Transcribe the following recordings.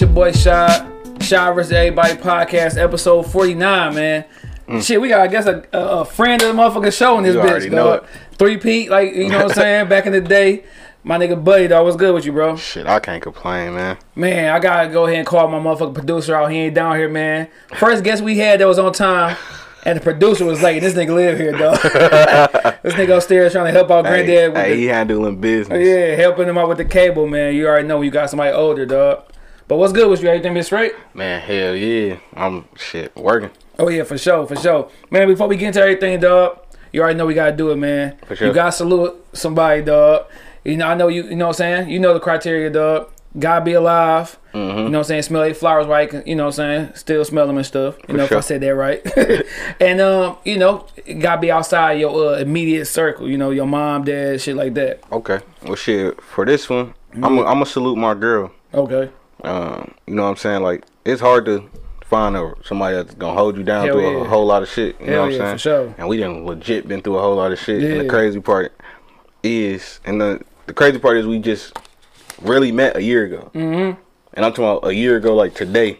your boy Shad. Shad vs. Everybody podcast, episode 49, man. Shit, we got, I guess, a, a, friend of the motherfucking show in this Mm. You bitch, dog. Three Pete, like, you know what I'm saying? Back in the day, my nigga Buddy, dog, what's good with you, bro? Shit, I can't complain, man. Man, I gotta go ahead and call my motherfucking producer out. He ain't down here, man. First guest we had that was on time, and the producer was like, This nigga live here, dog. this nigga upstairs trying to help out Hey, granddad with hey, the, he handling business. yeah, helping him out with the cable, man. You already know you got somebody older, dog. But what's good with you? Everything been straight? Man, hell yeah. I'm shit working. Oh yeah, for sure, for sure. Man, before we get into everything, dog, you already know we gotta do it, man. For sure. You gotta salute somebody, dog. You know, I know you. You know what I'm saying? You know the criteria, dog. Gotta be alive. Mm-hmm. You know what I'm saying? Smell like flowers right. You know what I'm saying? Still smell them and stuff. You know if I sure. said that right. and um, you know, gotta be outside your uh, immediate circle. You know, your mom, dad, shit like that. Okay. Well, shit, for this one, Mm-hmm. I'm to salute my girl. Okay. Um, you know what I'm saying? Like, it's hard to find a, somebody that's going to hold you down Hell through yeah. a whole lot of shit. You Hell know what I'm yeah, saying? for sure. And we done legit been through a whole lot of shit. Yeah. And the crazy part is, and the, the crazy part is we just really met a year ago. Mm-hmm. And I'm talking about a year ago, like today.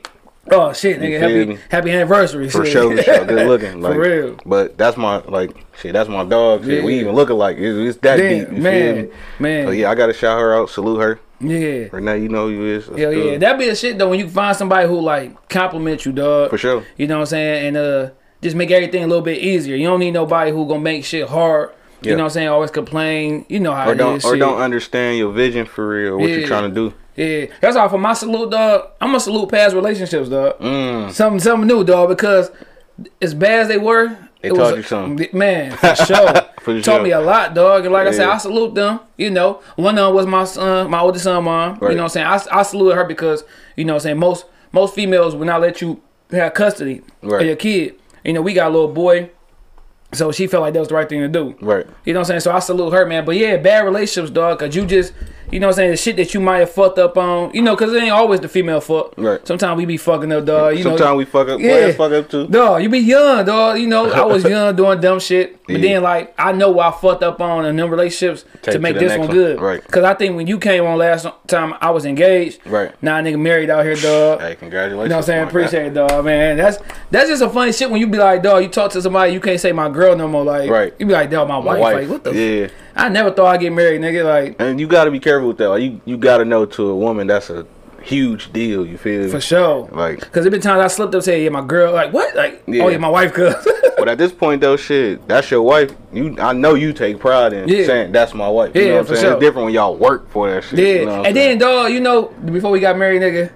Oh shit, nigga! Happy me? happy anniversary. For shit. sure, sure. Good looking. Like, for real. But that's my like shit. That's my dog. Shit. We even look alike. It's, it's that Damn, deep. You man, feel me? man. So yeah, I gotta shout her out, salute her. Yeah. Right now, you know who you is. Hell yeah, that be the shit though when you find somebody who like compliment you, dog. For sure. You know what I'm saying, and uh, just make everything a little bit easier. You don't need nobody who gonna make shit hard. You Yeah. know what I'm saying? Always complain. You know how Or it don't is, or shit. don't understand your vision for real. What Yeah. you're trying to do. Yeah, that's all for my salute, dog. I'm gonna salute past relationships, dog. Mm. Something, something new, dog. Because as bad as they were, They it taught was, you something. man. For sure, For taught sure. me a lot, dog. And like I said, I salute them. You know, one of them was my son, my oldest son, mom. You know what I'm saying? I, I salute her because you know what I'm saying most most females will not let you have custody Right. of your kid. You know, we got a little boy, so she felt like that was the right thing to do. Right. You know what I'm saying? So I salute her, man. But yeah, bad relationships, dog. Cause you just, you know what I'm saying? The shit that you might have fucked up on, you know, cause it ain't always the female fuck. Right. Sometimes we be fucking up, dog. You Sometimes know, we fuck up. Yeah. Fuck up too. Dog, you be young, dog. You know, I was young doing dumb shit. But Yeah. then, like, I know I fucked up on in them relationships Take to to make the this one one. good. Right. Because I think when you came on last time, I was engaged. Right. Now, nigga married out here, dog. Hey, congratulations. You know what I'm saying? Appreciate it, dog, man. That's that's just a funny shit when you be like, dog, you talk to somebody, you can't say my girl no more. Like, Right. you be like, dog, my, My wife. wife. Like, what the? yeah. F- I never thought I'd get married, nigga. Like, And you got to be careful with that. Like, you you got to know to a woman that's a huge deal. You feel for sure. Like, Cause there been times I slipped up, say, yeah, my girl. Like, what? Like, oh, Yeah. oh yeah, my wife. Cause but at this point though, shit, that's your wife. You, I know you take pride in Yeah. saying that's my wife. You Yeah, know what I'm for saying? sure. It's different when y'all work for that shit. yeah. You know and saying? then, dog, you know, before we got married, nigga,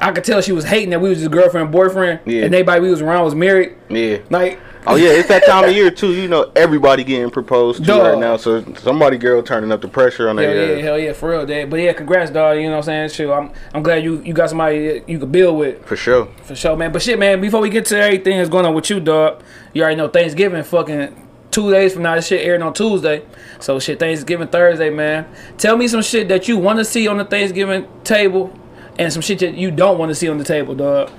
I could tell she was hating that we was just girlfriend boyfriend, Yeah. and everybody we was around was married. yeah. Like, Oh yeah, it's that time of year too. You know, everybody getting proposed to right now. So somebody girl turning up the pressure on hell their yeah, hell yeah, for real, dad. But yeah, congrats, dog. You know what I'm saying? Shit, I'm I'm glad you you got somebody you could build with. For sure. For sure, man. But shit, man, before we get to everything that's going on with you, dog, you already know Thanksgiving fucking two days from now. This shit airing on Tuesday. So shit, Thanksgiving Thursday, man. Tell me some shit that you want to see on the Thanksgiving table and some shit that you don't want to see on the table, dog.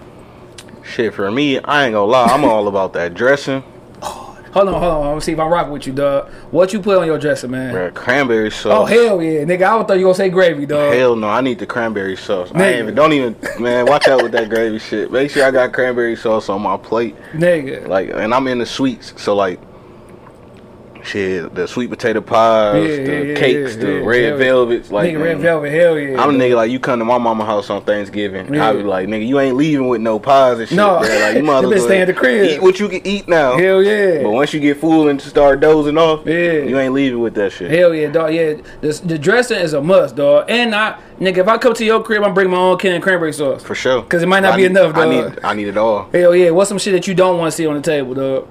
Shit, for me, I ain't gonna lie. I'm all about that dressing. Hold on, hold on. I'm gonna see if I'm rocking with you, dog. What you put on your dresser, man? Bruh, cranberry sauce. Oh hell yeah, nigga. I thought you gonna say gravy, dog. Hell no, I need the cranberry sauce. I Nigga. ain't even, don't even, man, watch out with that gravy shit. Make sure I got cranberry sauce on my plate. Nigga. Like, and I'm in the sweets, so like, shit, the sweet potato pies, Yeah, the yeah, cakes, yeah, the red velvets. Like, nigga, red velvet, hell yeah. I'm a nigga like you come to my mama house on Thanksgiving. I be like, nigga, you ain't leaving with no pies and shit. No. bruh. like you might as been well staying at the crib. Eat what you can eat now. Hell yeah. But once you get full and start dozing off, Yeah. you ain't leaving with that shit. Hell yeah, dog. Yeah, the, the dressing is a must, dog. And I, nigga, if I come to your crib, I'm bringing my own can of cranberry sauce. For sure. Cause it might not I be need- enough, I need, I need it all. Hell yeah. What's some shit that you don't want to see on the table, dog?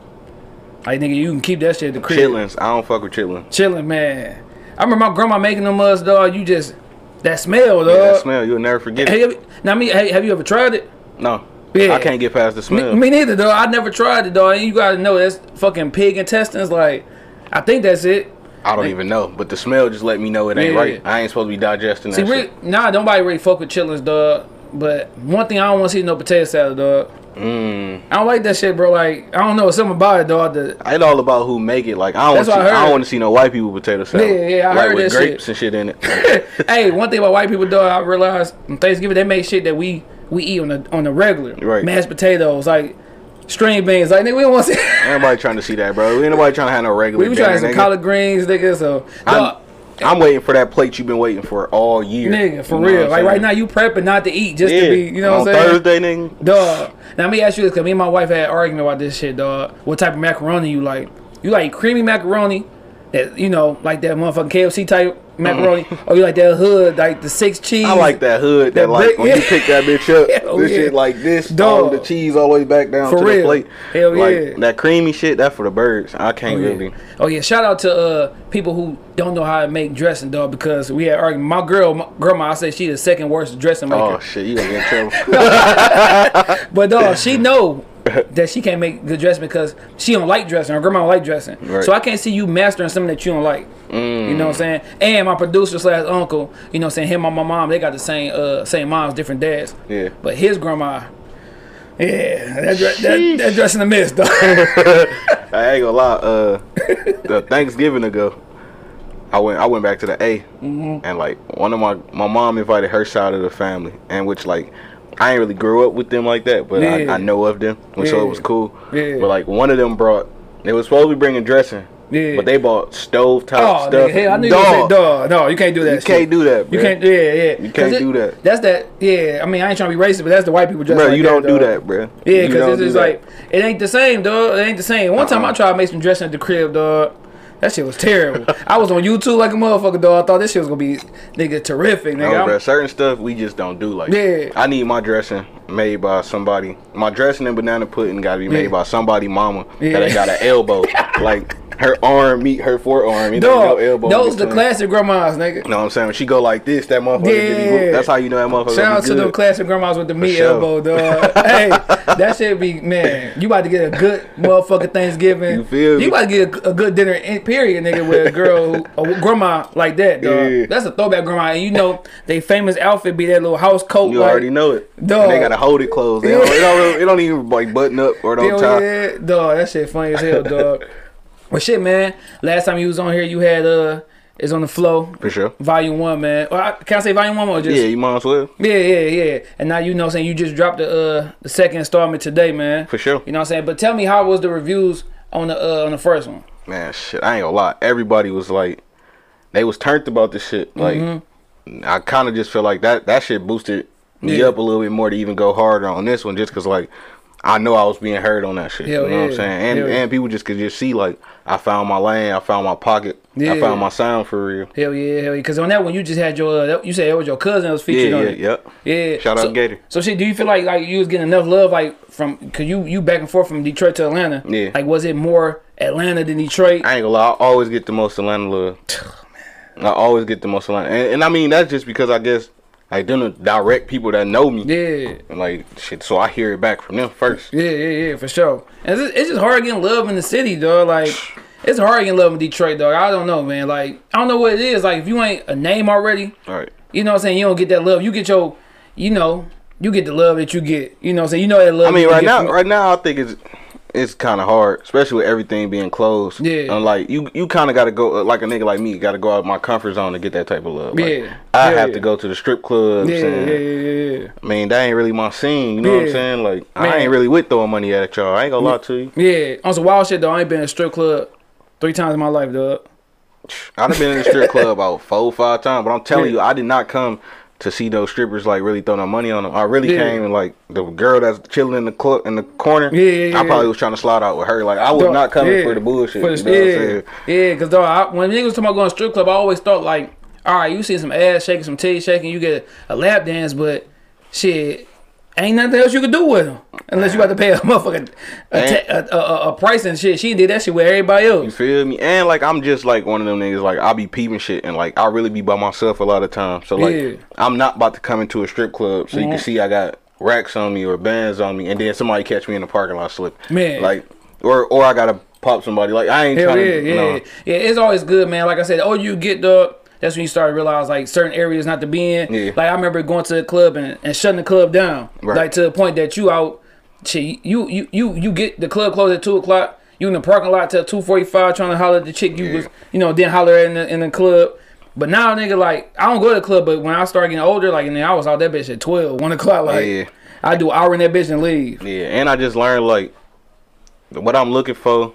Like nigga, you can keep that shit at the crib. Chitlins. I don't fuck with chitlins. Chilling, man. I remember my grandma making them us, dog. You just that smell, dog. Yeah, that smell, you'll never forget Hey, it. now me, hey, have you ever tried it? No. Yeah. I can't get past the smell. me neither, dog. I never tried it, dog. And you gotta know that's fucking pig intestines. Like, I think that's it. I don't even know. But the smell just let me know it ain't Yeah. right. I ain't supposed to be digesting See, that really, shit. nah, nobody really fuck with chillins, dog. But one thing I don't want to see no potato salad, dog. Mm. I don't like that shit, bro. Like I don't know something about it, dog. The, It's all about who make it. Like I don't, That's want to I see, I don't want to see no white people potato salad. Yeah, yeah, I like heard with that grapes and shit in it. hey, one thing about white people, dog, I realized on Thanksgiving they make shit that we we eat on the on the regular. Right. Mashed potatoes, like string beans. Like nigga, we don't want to see. Everybody trying to see that, bro. Ain't nobody trying to have no regular. we was trying dinner, some nigga. collard greens, nigga. So, I'm, dog, I'm waiting for that plate you've been waiting for all year. nigga, for You know real. Like right now, you prepping not to eat, just yeah. to be. You know on what I'm saying? Thursday, nigga. Dog. Now let me ask you this, cause me and my wife had an argument about this shit, dog. What type of macaroni you like? You like creamy macaroni, that you know, like that motherfucking KFC type macaroni, or you like that hood, like the six cheese? I like that hood. That, That like brick- when you pick that bitch up, Hell this yeah. shit like this, Dog. the cheese all the way back down For to real. the plate. Hell like, yeah. That creamy shit, that for the birds. I can't Oh yeah. really. oh yeah, shout out to uh people who don't know how to make dressing, dog. Because we had argument. My girl, my grandma, I say she the second worst dressing maker. Oh shit, you gonna get in trouble. But dog, she know that she can't make good dressing because she don't like dressing. Her grandma don't like dressing. Right. So I can't see you mastering something that you don't like. You know what I'm saying? And my producer slash uncle, you know what I'm saying? Him and my mom, they got the same uh same moms, different dads. Yeah. But his grandma, yeah, that, dre- that, that dressing a miss, dog. I ain't gonna lie. Uh, the Thanksgiving ago, I went. I went back to the A, Mm-hmm. and like one of my my mom invited her side of the family, and which like I ain't really grew up with them like that, but Yeah. I, I know of them, and so it was cool. Yeah. But like one of them brought. They was supposed to be bringing dressing, Yeah. but they bought stove top Oh, stuff. nigga, hell, I knew you would say dog. No, you can't do that. You shit. can't do that, You can't. Yeah, yeah. You can't it- do that. That's that. Yeah. I mean, I ain't trying to be racist, but that's the white people dress Bro, like you that, don't do dog. that, bro. Yeah, because it's just that. like it ain't the same, dog. It ain't the same. One time I Uh-uh. tried to make some dressing at the crib, dog. That shit was terrible. I was on YouTube like a motherfucker, though. I thought this shit was gonna be nigga terrific, nigga. No, bro, certain stuff we just don't do. Like, Yeah. I need my dressing made by somebody. My dressing and banana pudding got to be made Yeah. by somebody mama Yeah. that ain't got an elbow. like her arm meet her forearm. It ain't Dog, elbow. those the classic grandmas, nigga. You know what I'm saying? When she go like this, that motherfucker. Yeah. That's how you know that motherfucker. Shout out to them classic grandmas with the meat sure. elbow, dog. hey, that shit be man. You about to get a good motherfucking Thanksgiving. You feel me? You about to get a, a good dinner, in, period, nigga, with a girl, a grandma like that, dog. Yeah. That's a throwback grandma, and you know they famous outfit be that little house coat. You like, already know it. Dog. And they gotta hold it closed. They don't, it, don't, it don't even like button up or don't tie. yeah, dog. That shit funny as hell, dog. But shit, man. Last time you was on here, you had uh, is on the Flo. For sure. Volume one, man. Well, I- can I say volume one or just Yeah, you might as well. Yeah, yeah, yeah. And now you know what I'm saying you just dropped the uh the second installment today, man. For sure. You know what I'm saying? But tell me how was the reviews on the uh on the first one? Man, shit, I ain't gonna lie. Everybody was like, they was turned about this shit. Like, I kind of just feel like that that shit boosted me Yeah. up a little bit more to even go harder on this one, just cause like I know I was being heard on that shit. Hell you know what I'm saying? And Hell yeah. and people just could just see like I found my lane, I found my pocket, Yeah. I found my sound for real. Hell yeah, hell yeah. Because on that one you just had your uh, you said it was your cousin that was featured yeah, on it. Yeah, yep. Yeah. Shout out so, Gator. So shit, do you feel like like you was getting enough love like from cause you you back and forth from Detroit to Atlanta? Yeah. Like was it more Atlanta than Detroit? I ain't gonna lie, I always get the most Atlanta love. I always get the most Atlanta, and, and I mean that's just because I guess like them the direct people that know me. yeah. And like shit, so I hear it back from them first. Yeah, yeah, yeah, for sure. And it's, it's just hard getting love in the city, dog. Like, it's hard getting love in Detroit, dog. I don't know, man. Like, I don't know what it is. Like, if you ain't a name already, All right. you know what I'm saying? You don't get that love. You get your, you know, you get the love that you get. You know what I'm saying? You know that love. I mean, right now, from- right now, I think it's it's kind of hard, especially with everything being closed. Yeah. And like you, you kind of got to go uh, like a nigga like me, got to go out my comfort zone to get that type of love. Like, Yeah. I Yeah, have yeah. to go to the strip clubs. Yeah, and, yeah, yeah, yeah, yeah. I mean, that ain't really my scene. You know what I'm saying? Like, I ain't really with throwing money at y'all. I ain't gonna lie to you. Yeah, on some wild shit though. I ain't been in a strip club three times in my life, dog. I've been in the strip club about four, five times, but I'm telling Yeah. you, I did not come to see those strippers like really throw no money on them. I really Yeah. came and like the girl that's chilling in the club in the corner. Yeah, yeah, yeah. I probably was trying to slide out with her. Like I was Dog, not coming for the bullshit. For you the- know yeah, saying? yeah, because dog, I, when niggas talking about going to strip club, I always thought like, all right, you see some ass shaking, some titty shaking, you get a lap dance, but shit, ain't nothing else you can do with them unless you got to pay a motherfucking a, ta- a, a, a, price and shit. She did that shit with everybody else. You feel me? And like I'm just like one of them niggas. Like I'll be peeping shit, and like I really be by myself a lot of times. So like Yeah. Mm-hmm. I'm not about to come into a strip club so you can see I got racks on me or bands on me, and then somebody catch me in the parking lot slip. Man. like or or I gotta pop somebody. Like I ain't Hell trying yeah, to. yeah, no. yeah. It's always good, man. Like I said, oh, you get the. That's when you start to realize like certain areas not to be in. Yeah. Like I remember going to the club and, and shutting the club down, Right. like to the point that you out shit, you you you you get the club closed at two o'clock. You in the parking lot till two forty five trying to holler at the chick you was you know then holler at in the in the club. But now nigga like I don't go to the club, but when I start getting older, like and then I was out that bitch at 12, 1 o'clock. Like Yeah. I do hour in that bitch and leave. Yeah, and I just learned like what I'm looking for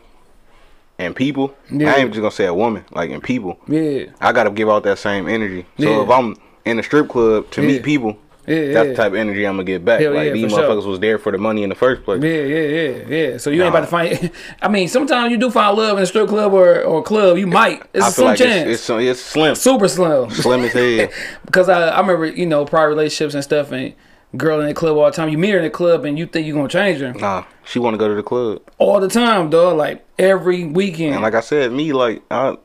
in people. Yeah. I ain't just gonna say a woman, like in people. Yeah. I gotta give out that same energy. So Yeah. if I'm in a strip club to Yeah. meet people, Yeah, that's the type of energy I'm gonna get back. Hell like these for sure. motherfuckers was there for the money in the first place. Yeah, yeah, yeah, yeah. So you ain't about to find. I mean, sometimes you do find love in a strip club or or club. You might. It's I a some like chance. it's, it's it's slim, Super slim. slim as hell. Because I, I remember, you know, prior relationships and stuff, and girl in the club all the time. You meet her in the club, and you think you're gonna change her Nah, she want to go to the club, all the time, dog. Like every weekend. and like I said, me like I.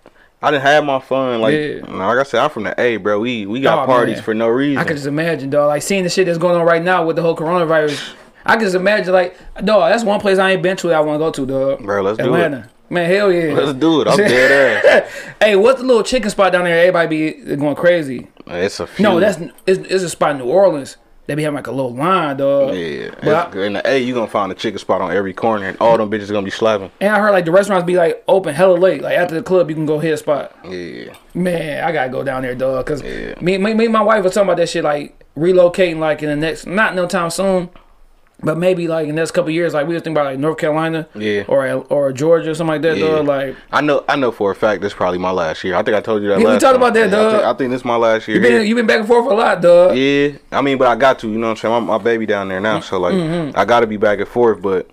I didn't have my fun, like Yeah. like I said, I'm from the A, bro. We we got Oh, parties man. for no reason. I could just imagine, dog. Like seeing the shit that's going on right now with the whole coronavirus. I can just imagine, like, dog. That's one place I ain't been to that I want to go to, dog. Bro, let's do Atlanta. it. Man, hell yeah. Let's do it. I'm dead ass. hey, what's the little chicken spot down there? Everybody be going crazy. It's a few. No, that's it's, it's a spot in New Orleans. They be having like a little line, dog. yeah. But I- in the A, you gonna find a chicken spot on every corner, and all them bitches gonna be slapping. and I heard like the restaurants be like open hella late. Like after the club, you can go hit a spot. Yeah. Man, I gotta go down there, dog. Cause Yeah. me, me, me, and my wife was talking about that shit, like relocating, like in the next, not no time soon, but maybe like in the next couple years. Like we was thinking about like North Carolina, Yeah. or or Georgia or something like that, Yeah. dog. Like I know. I know for a fact this probably my last year. I think I told you that. Yeah, we talked time. about that, Yeah, I think, I think this is my last year. you been you been back and forth a lot, dog. yeah. I mean, but I got to. You know what I'm saying? My, my baby down there now, so like Mm-hmm. I got to be back and forth. But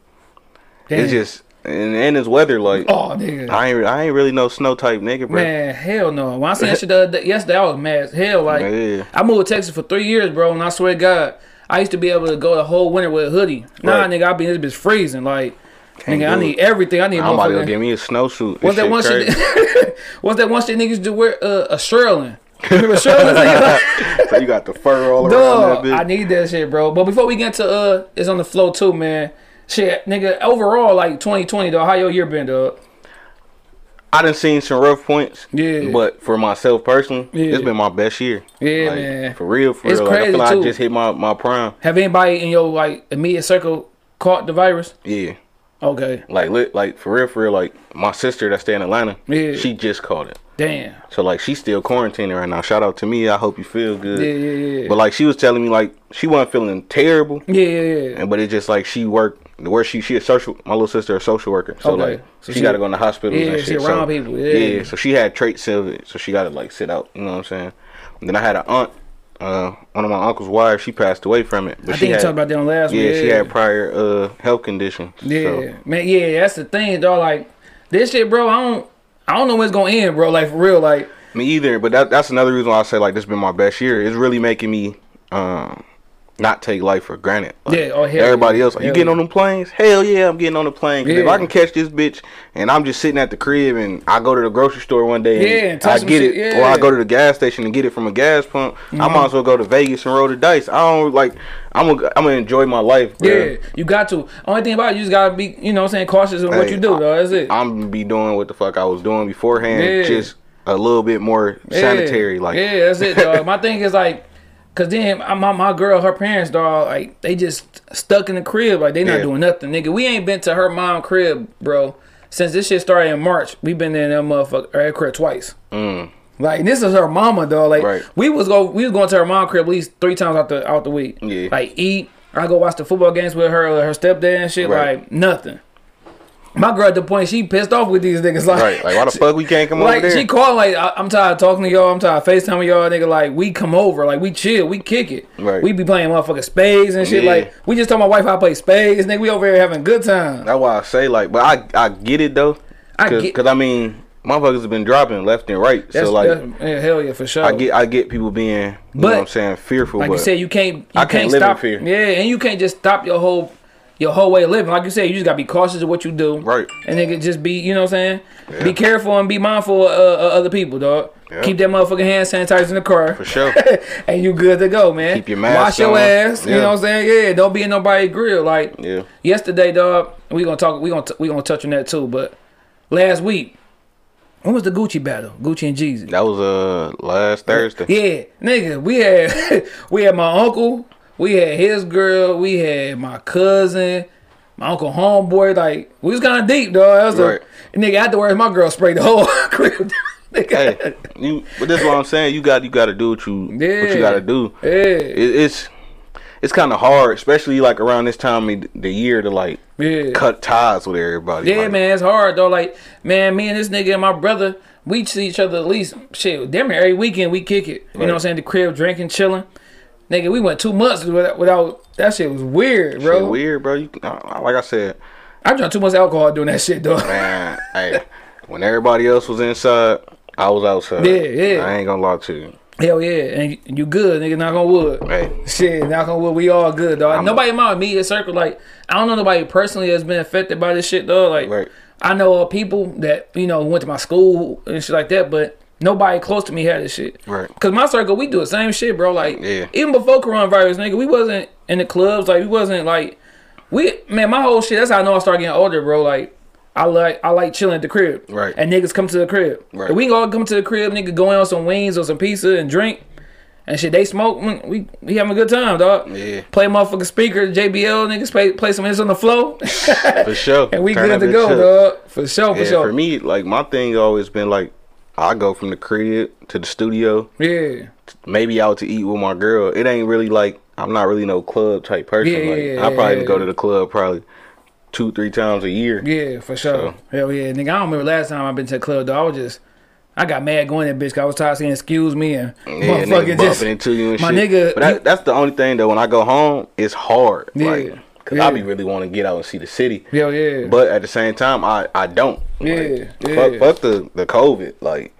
Damn. it's just and, and it's weather. Like oh nigga. I ain't. I ain't really no snow type nigga, bro. Man, hell no. When I seen that shit the yesterday, I was mad as hell. Like, Yeah. I moved to Texas for three years, bro, and I swear to God, I used to be able to go the whole winter with a hoodie. Nah, Right. nigga, I be in this bitch freezing. Like, Can't nigga, I need it. everything. I need I'm about to go get me a snowsuit. What's that one shit? What's that one shit niggas do wear? Uh, a Sherlin. Remember Sherlin? nigga? so you got the fur all around Dog, that bitch. I need that shit, bro. But before we get to uh, it's on the Flo too, man. Shit, nigga. Overall, like 2020, though. How your year been, dog? I done seen some rough points. Yeah. But for myself personally, Yeah. it's been my best year. Yeah, Like, man. For real, for It's real. Like, I crazy, feel like. I just hit my, my prime. Have anybody in your like immediate circle caught the virus? Yeah. Okay. Like like for real, for real, like my sister that stay in Atlanta, Yeah. she just caught it. Damn. So like she's still quarantining right now. Shout out to me. I hope you feel good. Yeah, yeah, yeah. But like she was telling me like she wasn't feeling terrible. Yeah, yeah, yeah. And but it's just like she worked where she she a social my little sister a social worker. So Okay. like So she, she- gotta go in the hospitals Yeah, and she shit. around so, people, yeah. So she had traits of it. So she gotta like sit out, you know what I'm saying? And then I had an aunt, uh one of my uncle's wives, she passed away from it. But I she think you talked about that on last Yeah, week. Yeah she had prior uh health conditions. Yeah, So, man. Yeah, that's the thing, though Like this shit, bro. I don't, I don't know when it's gonna end, bro. Like for real, like me either, but that that's another reason why I say like this been my best year. It's really making me um not take life for granted. Like, Yeah, oh, hell everybody yeah. else, like, you getting yeah. on them planes? Hell yeah, I'm getting on the plane. if. I can catch this bitch and I'm just sitting at the crib and I go to the grocery store one day Yeah, and I get it. Mm-hmm. or I go to the gas station and get it from a gas pump, I might as well go to Vegas and roll the dice. I don't like. I'm gonna I'm gonna enjoy my life, bro. yeah, you got to. Only thing about it, you just gotta be, you know, what I'm saying cautious in what you do, though. That's it. I'm gonna be doing what the fuck I was doing beforehand, just a little bit more sanitary. Like, yeah, that's it, dog. my thing is like, cause then my my, girl, her parents, dog, like they just stuck in the crib, like they not Yeah. doing nothing, nigga. We ain't been to her mom crib, bro, since this shit started in March. We been in that motherfucker her crib twice. mm, Like this is her mama, dog. Like Right. we was go we was going to her mom crib at least three times out the out the week. Yeah. Like eat. I go watch the football games with her, her stepdad and shit. Right. Like nothing. My girl at the point she pissed off with these niggas. Like, right? Like, why the fuck we can't come like over there? she called like I, I'm tired of talking to y'all. I'm tired of with y'all, nigga. Like we come over, like we chill, we kick it. Right. We be playing motherfucking spades and shit. Yeah. Like we just told my wife I play spades, nigga. We over here having a good time. That's why I say like, but I I get it though, I cause, get- 'cause, I mean, motherfuckers have been dropping left and right. That's, so like, yeah, hell yeah for sure. I get I get people being, you But, know what I'm saying, fearful. like but you said, you can't. You I can't, can't live in stop. fear. Yeah, and you can't just stop your whole your whole way of living. Like you said, you just gotta be cautious of what you do. Right. And nigga, just be you know what I'm saying. Yeah. Be careful and be mindful of uh, other people, dog. Yeah. Keep that motherfucking hand sanitizer in the car. for sure. and you good to go, man. Keep your mask Wash your on. ass. You know what I'm saying? Yeah. Don't be in nobody's grill. Like yeah, yesterday, dog. We gonna talk. We gonna t- we gonna touch on that too. But last week, when was the Gucci battle? Gucci and Jeezy. that was uh last Thursday. Yeah, nigga, we had we had my uncle, we had his girl, we had my cousin, my uncle homeboy. Like we was kind of deep, dog. Was Right. a nigga afterwards. My girl sprayed the whole crib. Hey, you. But that's what I'm saying. You got you got to do what you what you got to do. Yeah, It, it's it's kind of hard, especially like around this time of the year to like yeah. cut ties with everybody. Yeah, like, man, it's hard though. Like, man, me and this nigga and my brother, we see each other at least shit. Damn every weekend we kick it. You know what I'm saying? The crib, drinking, chilling. Nigga, we went two months without, without that shit was weird, bro. Shit weird, bro. You, uh, like I said, I drank too much alcohol doing that shit, dog. man. hey, when everybody else was inside, I was outside. Yeah, yeah. I ain't gonna lie to you. Hell yeah, and you- good, nigga. Knock on wood. Hey, Shit, knock on wood. We all good, dog. I'm- nobody in my immediate circle, like, I don't know nobody personally that's been affected by this shit, dog. Like, Right. I know people that you know went to my school and shit like that, but nobody close to me had this shit. Right. Cause my circle, we do the same shit, bro. Like, Yeah. even before coronavirus, nigga, we wasn't in the clubs. Like, we wasn't like, we man, my whole shit. That's how I know I started getting older, bro. Like. I like I like chilling at the crib, Right. And niggas come to the crib. Right. If we can all come to the crib, nigga, going on some wings or some pizza and drink, and shit. They smoke. mm, We we having a good time, dog. Yeah. Play motherfucking speaker, JBL, niggas play play some hits on the Flo, for sure. and we Turn good to go, up. dog. For sure, for Yeah, sure. for me, like my thing always been like, I go from the crib to the studio, yeah, maybe out to eat with my girl. It ain't really like I'm not really no club type person. Yeah, like yeah, I probably yeah, go to the club probably two three times a year. yeah, for sure. Hell yeah, nigga. I don't remember last time I've been to the club, though. I was just. I got mad going that bitch. 'cause I was tired of saying excuse me and Yeah, motherfucking nigga just bumping into you and my shit. nigga, But that, that's the only thing though. When I go home, it's hard. Yeah, Like, cause yeah. I be really want to get out and see the city. Yeah, yeah. But at the same time, I I don't. Yeah, Like, yeah. Fuck, fuck the the COVID. Like,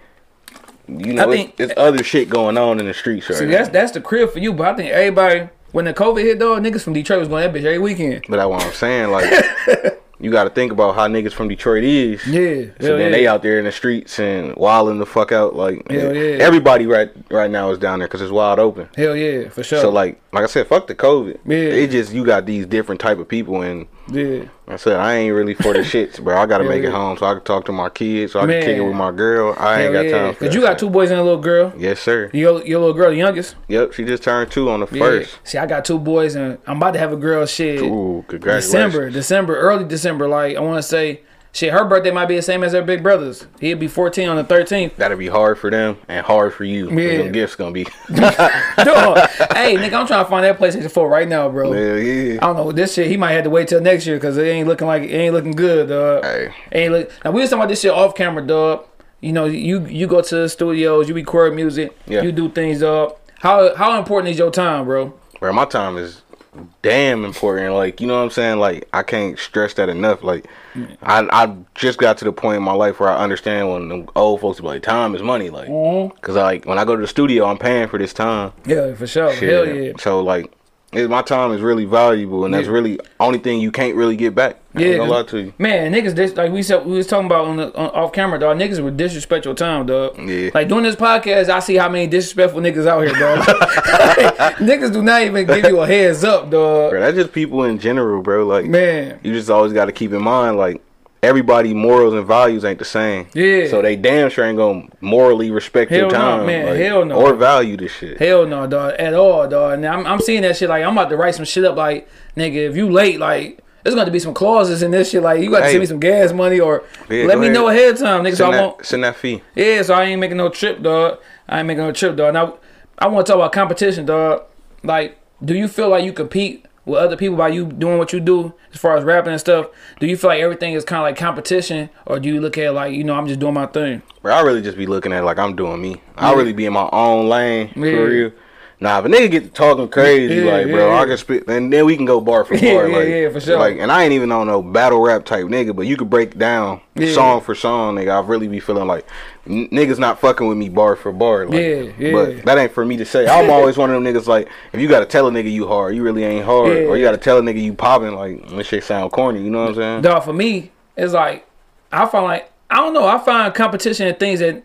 you know, I it's, it's other shit going on in the streets right See, now. that's that's the crib for you, but I think everybody when the COVID hit, though, niggas from Detroit was going that bitch every weekend. But that's what I'm saying. Like, you got to think about how niggas from Detroit is. Yeah, So then yeah. they out there in the streets and wilding the fuck out. Like, Hell yeah. everybody right right now is down there because it's wide open. Hell yeah, for sure. So like, like I said, fuck the COVID. Yeah. It just you got these different type of people, and yeah. I said I ain't really for the shits, bro. I got to Hell make yeah. it home so I can talk to my kids, so I can kick it with my girl. I ain't got yeah. time for Cause that you got two boys and a little girl. Yes, sir. Your your little girl, the youngest. Yep, she just turned two on the first. See, I got two boys and I'm about to have a girl. Shit, Ooh, congratulations. December, December, early December. Like I want to say, shit, her birthday might be the same as her big brother's. He'll be 14 on the 13th. That'll be hard for them and hard for you. Yeah. Yeah. Them gifts gonna be. Hey, nigga, I'm trying to find that PlayStation 4 right now, bro. Hell yeah. I don't know this shit. He might have to wait till next year because it ain't looking like it ain't looking good, dog. Hey. Ain't look. Now we was talking about this shit off camera, dog. You know, you you go to the studios, you record music, Yeah. you do things, dog. How how important is your time, bro? Bro, my time is damn important. Like, you know what I'm saying? Like, I can't stress that enough. Like, I I just got to the point in my life where I understand when them old folks be like, time is money. Like, Mm-hmm. cause like when I go to the studio, I'm paying for this time. Yeah, for sure. Shit. Hell yeah. So like, it, my time is really valuable, and that's really only thing you can't really get back. I Yeah, ain't gonna to you. Man, niggas, dis- like we said, we was talking about on the on, off camera, dog. Niggas would disrespect your time, dog. Yeah. Like doing this podcast, I see how many disrespectful niggas out here, dog. niggas do not even give you a heads up, dog. Bro, that's just people in general, bro. Like, Man, you just always got to keep in mind, like, everybody morals and values ain't the same. Yeah. So they damn sure ain't gonna morally respect Hell your no, time, man, like, hell no. or value this shit. hell no, dog, at all, dog. And I'm I'm seeing that shit. Like I'm about to write some shit up. Like nigga, if you late, like. There's going to be some clauses in this shit. Like, you got to Hey. send me some gas money or Yeah, let me ahead. know ahead of time, nigga. So Send I won't. send that fee. Yeah, so I ain't making no trip, dog. I ain't making no trip, dog. Now, I want to talk about competition, dog. Like, do you feel like you compete with other people by you doing what you do as far as rapping and stuff? Do you feel like everything is kind of like competition, or do you look at it like, you know, I'm just doing my thing? Bro, I really just be looking at it like I'm doing me. I really be in my own lane for real. Nah, a nigga get to talking crazy, Yeah, like, bro, yeah, I can spit, and then we can go bar for bar. Yeah, yeah, like, yeah, for sure. Like, and I ain't even on no battle rap type nigga, but you could break down Yeah. song for song, nigga. I really be feeling like n- niggas not fucking with me bar for bar. Like, Yeah, yeah. But that ain't for me to say. I'm always one of them niggas like, if you gotta tell a nigga you hard, you really ain't hard, Yeah. or you gotta tell a nigga you popping, like, this shit sound corny. You know what I'm saying? Dog, for me, it's like, I find like, I don't know, I find competition and things that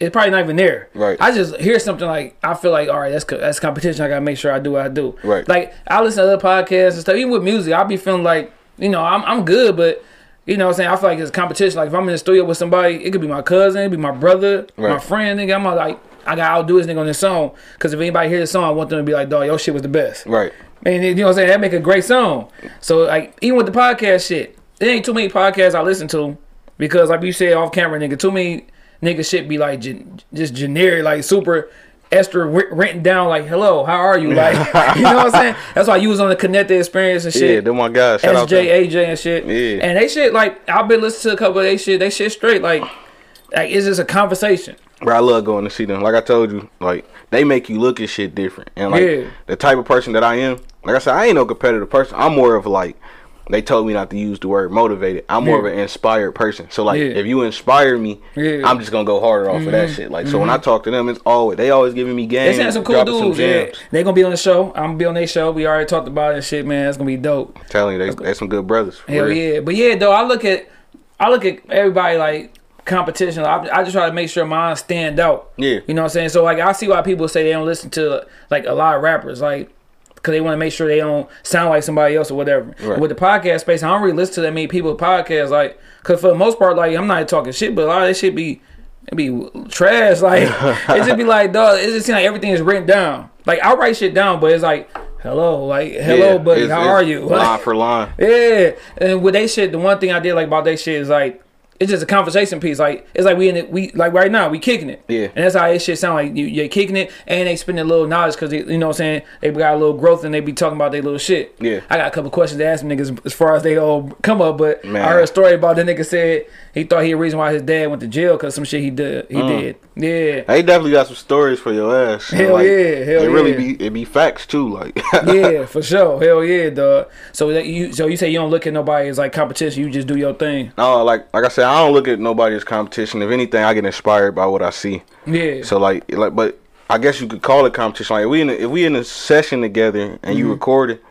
it's probably not even there. Right. I just hear something like I feel like all right, that's that's competition. I gotta make sure I do what I do. Right. Like I listen to other podcasts and stuff. Even with music, I'll be feeling like you know I'm I'm good, but you know what I'm saying I feel like it's competition. Like if I'm in the studio with somebody, it could be my cousin, it could be my brother, my Right. friend, friend. Nigga, I'm like I gotta outdo this nigga on this song because if anybody hear this song, I want them to be like, dog, your shit was the best. Right. And you know what I'm saying? That make a great song. So like even with the podcast shit, there ain't too many podcasts I listen to because like you said off camera, nigga, too many nigga shit be like gen- just generic, like super extra written down like hello, how are you? Like you know what I'm saying? That's why you was on the connected experience and shit. Yeah, them my guys. Shout out to them. SJ, AJ, and shit. Yeah. And they shit like I've been listening to a couple of they shit. They shit straight like like it's just a conversation. Bro, I love going to see them. Like I told you, like they make you look at shit different. And like Yeah. the type of person that I am, like I said, I ain't no competitive person. I'm more of like they told me not to use the word motivated. I'm more Yeah. of an inspired person. So like Yeah. if you inspire me, Yeah. Mm-hmm. I'm just gonna go harder off of that shit. Like so when I talk to them, it's always they always giving me games. They some cool dropping some dudes. yeah. They gonna be on the show. I'm gonna be on their show. We already talked about it and shit, man. It's gonna be dope. telling you, they they some good brothers. Hell real. yeah. But yeah, though I look at I look at everybody like competition. I, I just try to make sure mine stand out. Yeah. You know what I'm saying? So like I see why people say they don't listen to like a lot of rappers like because they want to make sure they don't sound like somebody else or whatever. Right. With the podcast space, I don't really listen to that many people podcasts like because for the most part like I'm not talking shit, but a lot of this shit be it be trash. Like it just be like dog. It just seems like everything is written down. Like I write shit down, but it's like hello, like hello, Yeah, buddy, it's- how it's are you? Line for line. Yeah, and with they shit, the one thing I did like about they shit is like it's just a conversation piece. Like it's like we in it, we like right now we kicking it. Yeah. and that's how it shit sound like you, you're kicking it, and they spending a little knowledge because you know what I'm saying they got a little growth and they be talking about their little shit. Yeah. I got a couple questions to ask them niggas as far as they all come up, but Man. I heard a story about the nigga said he thought he a reason why his dad went to jail because some shit he did. He did. Yeah. They definitely got some stories for your ass. Hell Like, yeah, hell yeah. it really be it be facts too. Like yeah, for sure. Hell yeah, dog. So that you so you say you don't look at nobody as like competition. You just do your thing. No, like like I said, I don't look at nobody as competition. If anything, I get inspired by what I see. Yeah. So like like, but I guess you could call it competition. Like if we in a, if we in a session together and Mm-hmm. you record it,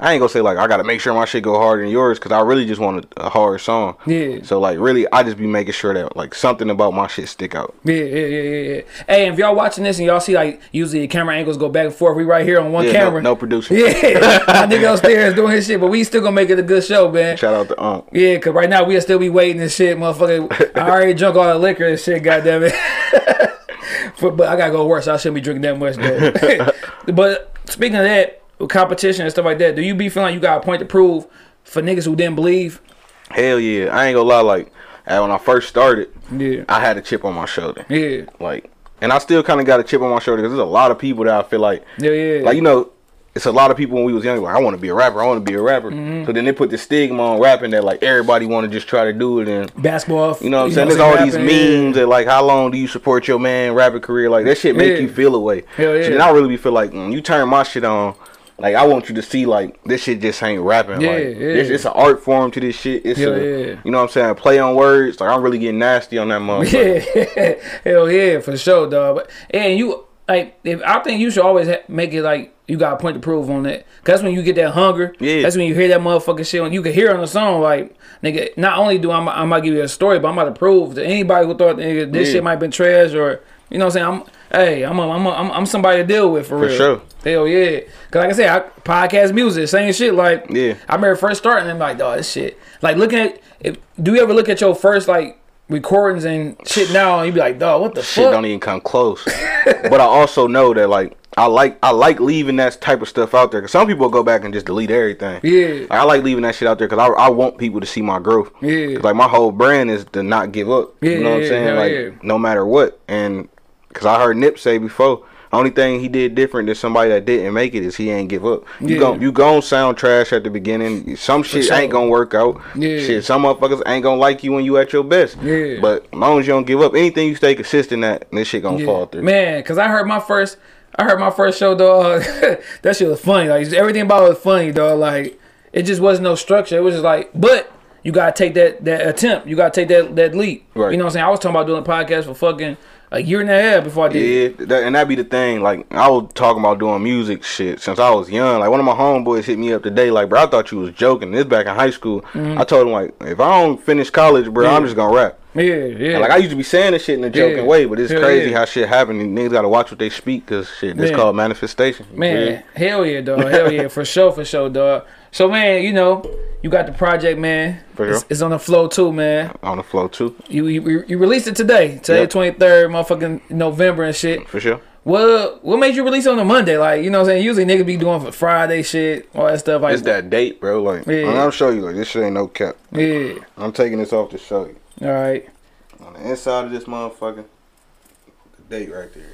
I ain't gonna say like I gotta make sure my shit go harder than yours because I really just want a, a hard song. Yeah. So like really, I just be making sure that like something about my shit stick out. Yeah, yeah, yeah, yeah. Hey, if y'all watching this and y'all see like usually the camera angles go back and forth, we right here on one Yeah, camera. no, no producer. Yeah, my nigga upstairs doing his shit, but we still gonna make it a good show, man. Shout out to Ump. Yeah, cause right now we'll still be waiting and shit, motherfucker. I already drunk all the liquor and shit, goddamn it. but, but I gotta go work, so I shouldn't be drinking that much but speaking of that, competition and stuff like that, do you be feeling like you got a point to prove for niggas who didn't believe? Hell yeah, I ain't gonna lie. Like when I first started, Yeah, I had a chip on my shoulder. yeah, Like, and I still kind of got a chip on my shoulder because there's a lot of people that I feel like yeah, yeah. like you know it's a lot of people when we was young like I want to be a rapper I want to be a rapper Mm-hmm. so then they put the stigma on rapping that like everybody want to just try to do it and basketball. you know what I'm saying there's all these rapping, yeah. memes that like how long do you support your man rapping career like that shit make Yeah. you feel away Hell yeah. so then I really be feel like mm, you turn my shit on like I want you to see like this shit just ain't rapping Yeah, like yeah. This, it's an art form to this shit it's Hell a, yeah. you know what I'm saying play on words like I'm really getting nasty on that motherfucker Yeah, hell yeah, for sure, dog. But and you like, if I think you should always ha- make it like you got a point to prove on that. Cause that's when you get that hunger. Yeah. That's when you hear that motherfucking shit. When you can hear on the song, like nigga. Not only do I, I might give you a story, but I'm about to prove to anybody who thought nigga this Yeah. shit might have been trash or you know what I'm saying. I'm hey, I'm a, I'm a, I'm, I'm somebody to deal with for, For real. sure. Hell yeah. Cause like I said, I, podcast music, same shit. Like Yeah. I remember first starting, and I'm like, dog, this shit. Like looking at, if, do you ever look at your first like recordings and shit now, and you be like, dog, what the shit fuck? don't even come close. but I also know that like I like I like leaving that type of stuff out there because some people go back and just delete everything. Yeah. Like, I like leaving that shit out there because I, I want people to see my growth. Yeah. 'Cause, Like my whole brand is to not give up. Yeah, you know what I'm saying? hell Like yeah. no matter what. And because I heard Nip say before. Only thing he did different than somebody that didn't make it is he ain't give up. You Yeah. gon' you gon' sound trash at the beginning. Some shit sure. ain't gonna work out. Yeah. Shit, some motherfuckers ain't gonna like you when you at your best. Yeah. But as long as you don't give up, anything you stay consistent at, this shit gonna Yeah. fall through. Man, cause I heard my first, I heard my first show, dog. Uh, that shit was funny. Like everything about it was funny, dog. Like it just wasn't no structure. It was just like, but you gotta take that that attempt. You gotta take that that leap. Right. You know what I'm saying? I was talking about doing a podcast for fucking a year and a half before I did. Yeah, that, and that be the thing. Like I was talking about doing music shit since I was young. Like one of my homeboys hit me up today. Like, bro, I thought you was joking. This back in high school. I told him like, if I don't finish college, bro, I'm Mm-hmm. Just gonna rap. Yeah, yeah. And, like I used to be saying this shit in a joking Yeah. way, but it's Hell crazy yeah. how shit happen. And niggas gotta watch what they speak because shit, it's called manifestation. Man, hell yeah, dog. Hell yeah, for sure, for sure, dog. So man, you know, you got the project, man. For It's, it's on the Flo too, man. on the Flo too, You you, you released it today, today Yep. twenty third, motherfucking November and shit. for sure. What what made you release on a Monday? Like, you know what I'm saying? Usually niggas be doing for Friday shit, all that stuff. Like It's that date, bro. Like, Yeah. I'll show you. Like, this shit ain't no cap. Yeah. I'm taking this off to show you. All right. On the inside of this motherfucker, the date right there.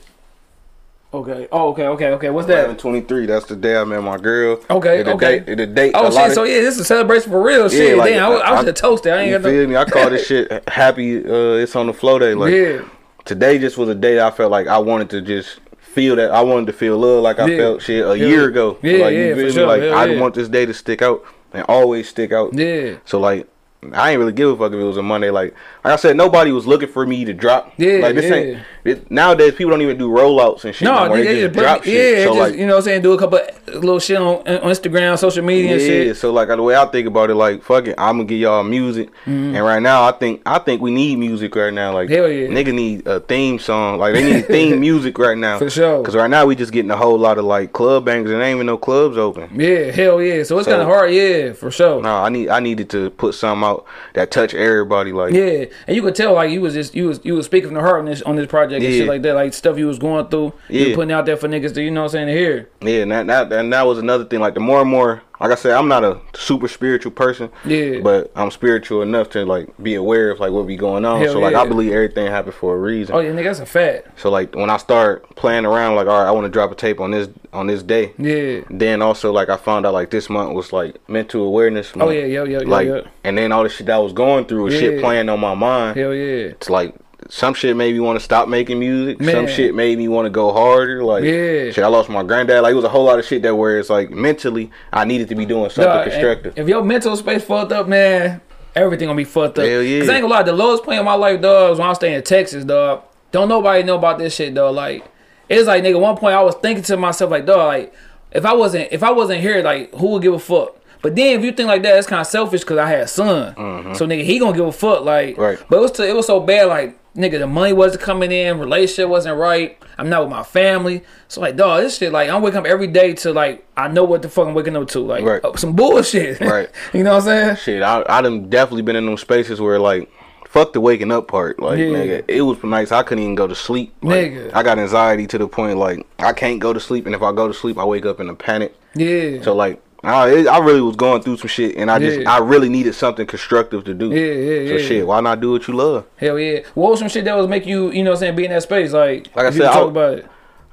Okay. Oh, okay, okay, okay. What's that? 1123. That's the day I met my girl. Okay, the okay. Date, the date. Oh shit! of- So yeah, this is a celebration for real shit. like, Damn, I, was- I was just toasted. I ain't you got no. feel me? I call this shit happy. Uh, it's on the Flo day. Like yeah, today, just was a day I felt like I wanted to just feel that I wanted to feel love like I Yeah. felt shit a Yeah. year ago. Yeah, like, yeah, you for feel me? sure. Like Hell I yeah. want this day to stick out and always stick out. yeah, So like. I ain't really give a fuck if it was a Monday. Like, like I said, nobody was looking for me to drop. Yeah, like this yeah. ain't. It, nowadays, people don't even do rollouts and shit. no, no they, They, just drop put, yeah. So just like, you know, what I'm saying do a couple little shit on, on Instagram, social media and yeah, shit. so like the way I think about it, like fuck it, I'm gonna give y'all music. And right now, I think I think we need music right now. Like Mm-hmm. Hell yeah. nigga need a theme song. Like they need theme music right now. For sure. Cause right now we just getting a whole lot of like club bangers and ain't even no clubs open. Yeah, hell yeah. So it's So- kind of hard, yeah, for sure. No, I need I needed to put something out that touch everybody. Like Yeah, and you could tell like you was just you was you was speaking from the heart on this on this project and shit Yeah. like that, like stuff you was going through. You Yeah. were putting out there for niggas to you know what I'm saying to hear. Yeah, and that, that and that was another thing. Like the more and more, like I said, I'm not a super spiritual person. Yeah. But I'm spiritual enough to like be aware of like what be going on. Hell so like yeah. I believe everything happened for a reason. Oh yeah, nigga, that's a fact. So like when I start playing around, like all right, I want to drop a tape on this on this day. Yeah. Then also like I found out like this month was like mental awareness. Oh yeah, yeah, yeah, yo yo Like yo. and then all the shit that I was going through was Yeah. shit playing on my mind. Hell yeah. It's like some shit made me want to stop making music. Man. Some shit made me want to go harder. Like Yeah. shit, I lost my granddad. Like it was a whole lot of shit that where it's like mentally I needed to be doing something and constructive. If your mental space fucked up, man, everything gonna be fucked up. Hell yeah. Cause I ain't gonna lie, the lowest point of my life, dog, was when I was staying in Texas, dog. Don't nobody know about this shit, dog. Like, it's like nigga, one point I was thinking to myself, like, dog, like, if I wasn't if I wasn't here, like, who would give a fuck? But then if you think like that, it's kind of selfish because I had a son. So nigga, he gonna give a fuck, like. Mm-hmm. Right. But it was to, it was so bad, like nigga, the money wasn't coming in, relationship wasn't right. I'm not with my family, so like, dog, this shit, like, I'm waking up every day to like, I know what the fuck I'm waking up to, like, Right. uh, some bullshit. Right. you know what I'm saying? Shit, I I done definitely been in them spaces where like fuck the waking up part. Like Yeah. nigga, it was nice. I couldn't even go to sleep. Like, Nigga. I got anxiety to the point like I can't go to sleep, and if I go to sleep, I wake up in a panic. Yeah. So like. I, it, I really was going through some shit, and I just Yeah. I really needed something constructive to do. Yeah, yeah, So yeah. shit, why not do what you love? Hell yeah. What was some shit that was make you, you know what I'm saying, be in that space? Like, Like I said, talk I- about it.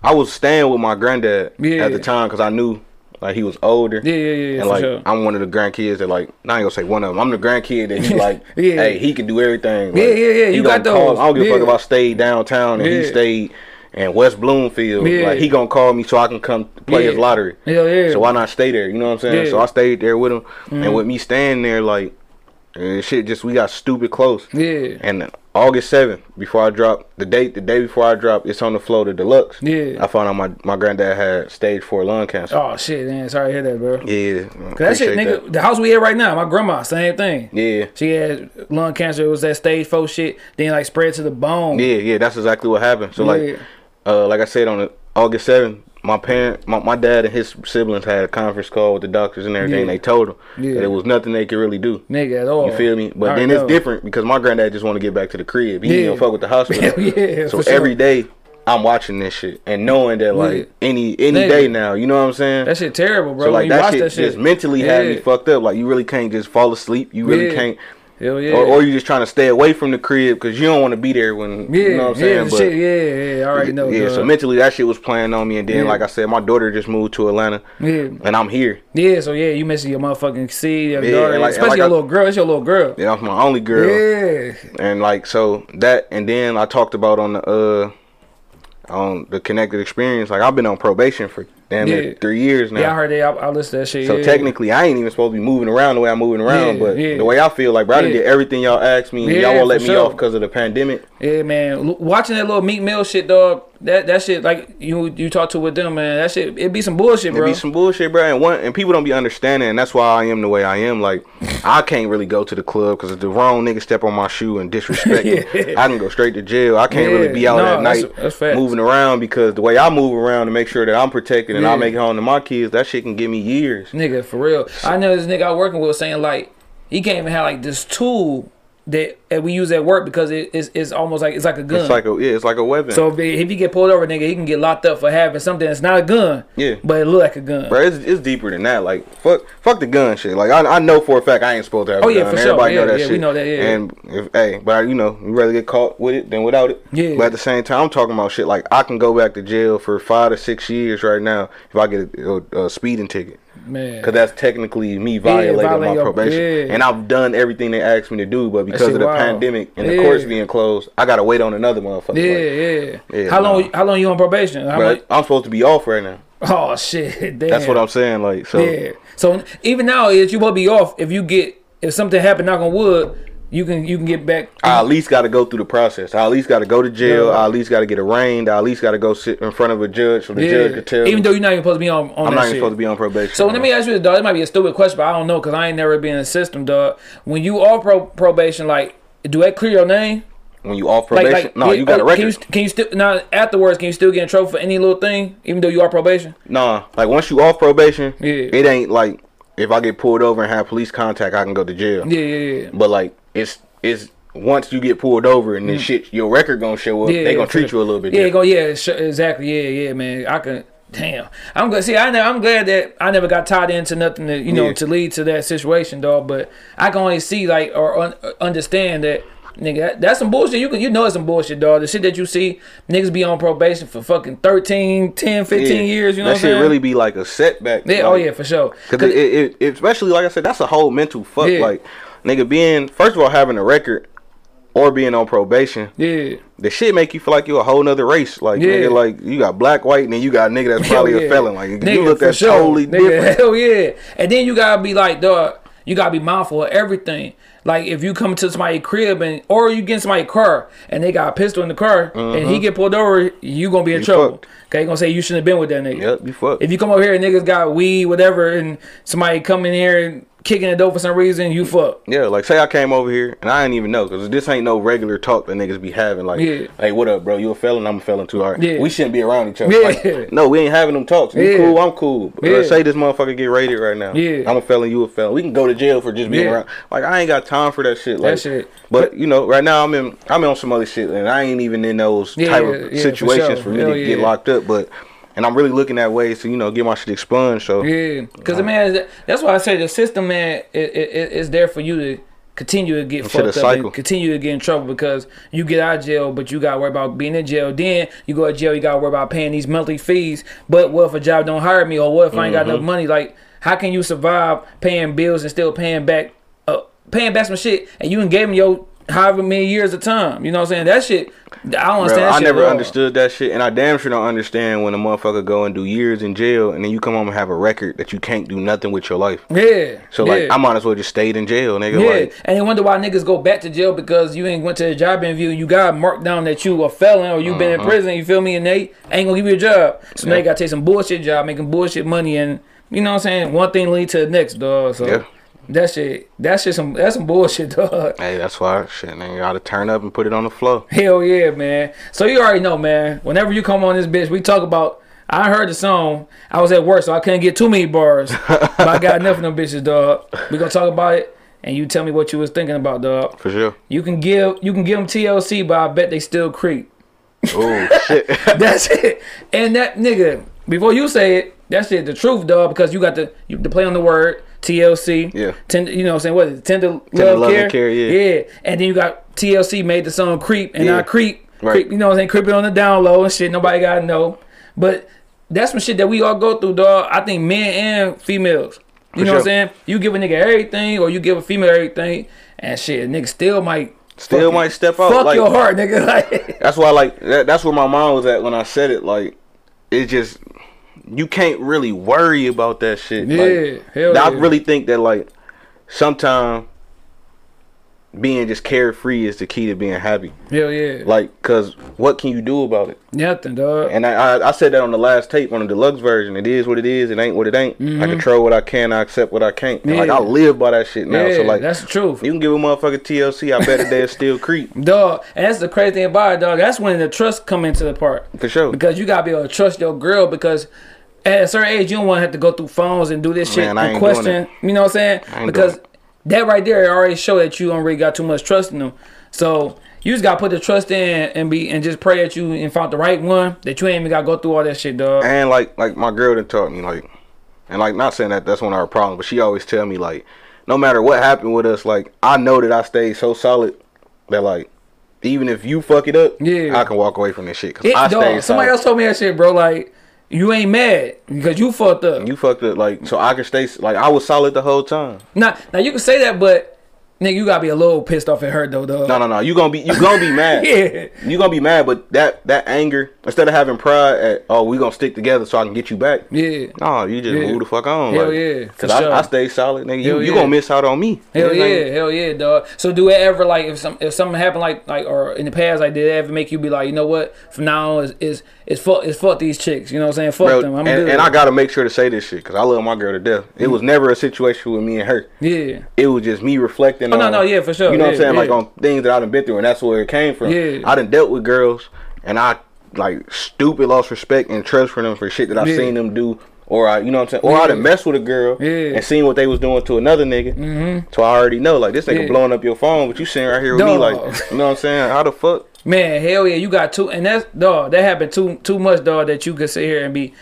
I was staying with my granddad Yeah. at the time because I knew like he was older. Yeah, yeah, yeah, And like sure. I'm one of the grandkids that like not gonna say one of them. I'm the grandkid that he like. Yeah. Hey, he can do everything. Yeah, Like, yeah, yeah, he you got those. I don't give a fuck if I stayed downtown and Yeah. he stayed in West Bloomfield. Yeah. Like he gonna call me so I can come play his lottery. Hell yeah. So why not stay there? You know what I'm saying? Yeah. Mm-hmm. So I stayed there with him, and with me staying there, like and shit, just we got stupid close. Yeah. And August seventh, before I drop the date, the day before I drop, it's on the Flo to deluxe. Yeah. I found out my my granddad had stage four lung cancer. Oh shit, man. Sorry to hear that, bro. Yeah, Cause that shit, nigga, the house we at right now, my grandma, same thing. Yeah, She had lung cancer. It was that stage four shit. Then like spread to the bone. yeah, yeah. That's exactly what happened. So Yeah. like, uh, like I said on August seventh, my parent, my, my dad and his siblings had a conference call with the doctors and everything. Yeah. They told them Yeah. that it was nothing they could really do. Nigga at all. You feel me? But I then know. it's different because my granddad just want to get back to the crib. He Yeah. didn't fuck with the hospital. Yeah, so sure. every day I'm watching this shit and knowing that like any any Nigga. day now, you know what I'm saying? That shit terrible, bro. so like that shit, that shit, just mentally had me fucked up. Like you really can't just fall asleep. You really can't, Hell yeah. or, or you just trying to stay away from the crib because you don't want to be there when yeah, you know what I'm saying. the but shit, yeah, yeah. I already know. yeah, so mentally that shit was playing on me, and then Yeah. like I said, my daughter just moved to Atlanta, yeah, and I'm here. yeah. So yeah, you missing your motherfucking seed, your Yeah, daughter, like- especially like your I- little girl. It's your little girl. Yeah, that's my only girl. Yeah, And like so that and then I talked about on the uh on the connected experience, like I've been on probation for damn Yeah. near three years now. yeah. I heard that. I, I listened to that shit. so yeah. technically I ain't even supposed to be moving around the way I'm moving around, Yeah, but the way I feel like bro, I did everything y'all asked me Yeah, y'all won't let me sure. off because of the pandemic. Yeah, man. L- Watching that little meat meal shit, dog. That that shit, like you you talk to with them, man. That shit, it be some bullshit, bro. It be some bullshit, bro, and one and people don't be understanding, and that's why I am the way I am. Like, I can't really go to the club because if the wrong nigga step on my shoe and disrespect me, I can go straight to jail. I can't Yeah, really be out no, at night that's facts. moving around because the way I move around to make sure that I'm protected and I make it home to my kids, that shit can give me years. Nigga, for real. I know this nigga I working with saying like he can't even have like this tool that, that we use at work because it, it's, it's almost like it's like a gun. It's like a yeah, it's like a weapon. so if, if you get pulled over, nigga, he can get locked up for having something that's not a gun. Yeah. But it look like a gun. Bro, it's, it's deeper than that. Like fuck, fuck the gun shit. Like I, I know for a fact I ain't supposed to have. Oh, a yeah, gun. for sure. Everybody Yeah, know that yeah, shit. we know that, yeah. And if hey, but you know, you rather get caught with it than without it. Yeah. But at the same time, I'm talking about shit like I can go back to jail for five to six years right now if I get a, a, a speeding ticket. Man. Cause that's technically me violating violate my your- probation, yeah. and I've done everything they asked me to do. But because of the wild. pandemic and the courts being closed, I gotta wait on another motherfucker. Yeah, Like, yeah. yeah, How long? How long you on probation? I'm supposed to be off right now. Oh shit! Damn. That's what I'm saying. Like so. Yeah. So even now, is you will be off if you get if something happened. Knock on wood, you can you can get back. I at least got to go through the process. I at least got to go to jail. Yeah. I at least got to get arraigned. I at least got to go sit in front of a judge for the yeah. judge to tell. Even though you're not even supposed to be on on I'm that not shit. even supposed to be on probation. So let me ask you this, dog. It might be a stupid question, but I don't know because I ain't never been in the system, dog. When you off pro- probation, like, do that clear your name? when you off probation, like, no, yeah, you got a record. Can you, can you still now afterwards? Can you still get in trouble for any little thing, even though you are probation? Nah, like once you off probation, Yeah. it ain't like if I get pulled over and have police contact, I can go to jail. Yeah, yeah, yeah. But like it's it's once you get pulled over and then shit, your record gonna show up. Mm. Yeah, they gonna treat sure. you a little bit. Yeah, different. go. Yeah, sh- exactly. Yeah, yeah, man. I can. Damn, I'm glad. See, I I'm glad that I never got tied into nothing that you know Yeah. to lead to that situation, dog. But I can only see like or un- understand that. Nigga, that's some bullshit. You can, you know it's some bullshit, dog. The shit that you see, niggas be on probation for fucking 13, 10, 15 Yeah. years. You know that what shit saying? really be like a setback. yeah, like, oh yeah, for sure. Cause it, it, it, especially like I said, that's a whole mental fuck. Yeah. Like, nigga, being first of all having a record or being on probation, Yeah, the shit make you feel like you're a whole nother race. Like, Yeah. nigga, like you got black, white, and then you got a nigga that's probably yeah. a felon. Like, Nigga, you look at sure. totally Nigga, different. Hell yeah. And then you gotta be like, dog, you gotta be mindful of everything. Like if you come to somebody's crib and or you get in somebody's car and they got a pistol in the car and he mm-hmm. get pulled over, you gonna be in You trouble. fucked. Okay, you gonna say you shouldn't have been with that nigga. Yep, you fuck. If you come over here and niggas got weed, whatever, and somebody come in here and kicking the door for some reason, you fuck. Yeah, like say I came over here and I didn't even know because this ain't no regular talk that niggas be having. Like, Yeah. hey, what up, bro? You a felon? I'm a felon too. All right, Yeah. we shouldn't be around each other. Yeah. Like, no, we ain't having them talks. You Yeah. cool? I'm cool. Uh, Yeah. say this motherfucker get raided right now. Yeah. I'm a felon. You a felon. We can go to jail for just being Yeah. around. Like I ain't got time for that shit. Like, shit. But you know, right now I'm in I'm on some other shit and I ain't even in those type of situations for for, me Hell to get locked up. But and I'm really looking at ways to you know get my shit expunged. So Yeah, because man, that- that's why I say the system, man, it, it, it- it's there for you to continue to get fucked up cycle. and continue to get in trouble because you get out of jail, but you got to worry about being in jail. Then you go to jail, you got to worry about paying these monthly fees. But what if a job don't hire me, or what if I ain't got enough Mm-hmm. money? Like, how can you survive paying bills and still paying back, uh, paying back some shit, and you done gave me your however many years of time? You know what I'm saying? That shit, I don't Bro, understand. that I never understood that shit, and I damn sure don't understand when a motherfucker go and do years in jail, and then you come home and have a record that you can't do nothing with your life. Yeah. So like, yeah. I might as well just stayed in jail, nigga. Yeah, Like, and they wonder why niggas go back to jail because you ain't went to a job interview you got marked down that you a felon or you been in prison. You feel me? And they ain't gonna give you a job, so now Uh-huh. You gotta take some bullshit job, making bullshit money, and you know what I'm saying. One thing lead to the next, dog. So Yeah. That shit, that shit, some that's some bullshit, dog. hey, that's why shit, nigga, gotta turn up and put it on the floor. Hell yeah, man. So you already know, man. Whenever you come on this bitch, we talk about. I heard the song. I was at work, so I couldn't get too many bars. but I got enough of them bitches, dog. We gonna talk about it, and you tell me what you was thinking about, dog. For sure. You can give you can give them TLC, but I bet they still creep. Oh shit. That's it. And that nigga, before you say it, that's it. the truth, dog, because you got to you to play on the word TLC. Yeah. Tender, you know what I'm saying? What is it? Tender, Tender love, love care. care, yeah. Yeah. And then you got TLC made the song creep and Yeah. I creep. Right. Creep, you know what I'm saying? Creeping on the down low and shit. Nobody gotta know. But that's some shit that we all go through, dog. I think men and females. You For know what I'm saying? You give a nigga everything or you give a female everything and shit, a nigga still might Still might step out. Fuck like, your heart, nigga. Like That's why, like, that, that's where my mind was at when I said it. Like, it just you can't really worry about that shit. Yeah, like, hell I yeah. really think that like sometimes being just carefree is the key to being happy. Hell yeah. Like, cause what can you do about it? Nothing, dog. And I, I I said that on the last tape on the deluxe version. It is what it is. It ain't what it ain't. I control what I can. I accept what I can't. And, Like I Mm-hmm. Live by that shit now. yeah, so like, that's the truth. you can give a motherfucker TLC. I bet that they'll still creep Dog. And that's the crazy thing about it, dog. That's when the trust come into the part. for sure. Because you gotta be able to trust your girl because at a certain age you don't wanna have to go through phones and do this shit Man, I and question. You know what I'm saying? I ain't Because that right there already show that you don't got too much trust in them. So you just gotta put the trust in and be and just pray that you and found the right one that you ain't even gotta go through all that shit, dog. And like like my girl that taught me like, and like not saying that that's one of our problems, but she always tell me like, no matter what happened with us, like I know that I stayed so solid that like. Even if you fuck it up, Yeah. I can walk away from this shit. Cause It, I dog, somebody solid. else told me that shit, bro. Like you ain't mad because you fucked up. You fucked up. like so I can stay like I was solid the whole time. Now, now you can say that, but nigga, you gotta be a little pissed off at her though, dog. No, no, no. You gonna be you gonna be mad. Yeah. You gonna be mad, but that that anger instead of having pride at oh we gonna stick together so I can get you back. Yeah. No, you just Yeah. move the fuck on. Hell like, yeah, Cause I, sure. I stay solid, nigga. You Hell you yeah. gonna miss out on me. Hell yeah, Everything- hell yeah, dog. So do it ever like if some if something happened like like or in the past like did it ever make you be like you know what from now on is is is fuck is fuck these chicks you know what I'm saying fuck Bro, them I'm and, good and I gotta make sure to say this shit because I love my girl to death. It mm. was never a situation with me and her. yeah It was just me reflecting Oh, no, no, yeah, for sure. You know what I'm Yeah, saying? Like on things that I done been through, and that's where it came from. Yeah. I done dealt with girls, and I like stupid lost respect and trust for them for shit that I Yeah. seen them do. Or I, you know what I'm saying? Or I done messed with a girl Yeah. and seen what they was doing to another nigga. Mm-hmm. So I already know, like this nigga Yeah. blowing up your phone, but you sitting right here with me, like, you know what I'm saying? How the fuck? man hell yeah you got two and that's dog that happened too too much dog that you could sit here and be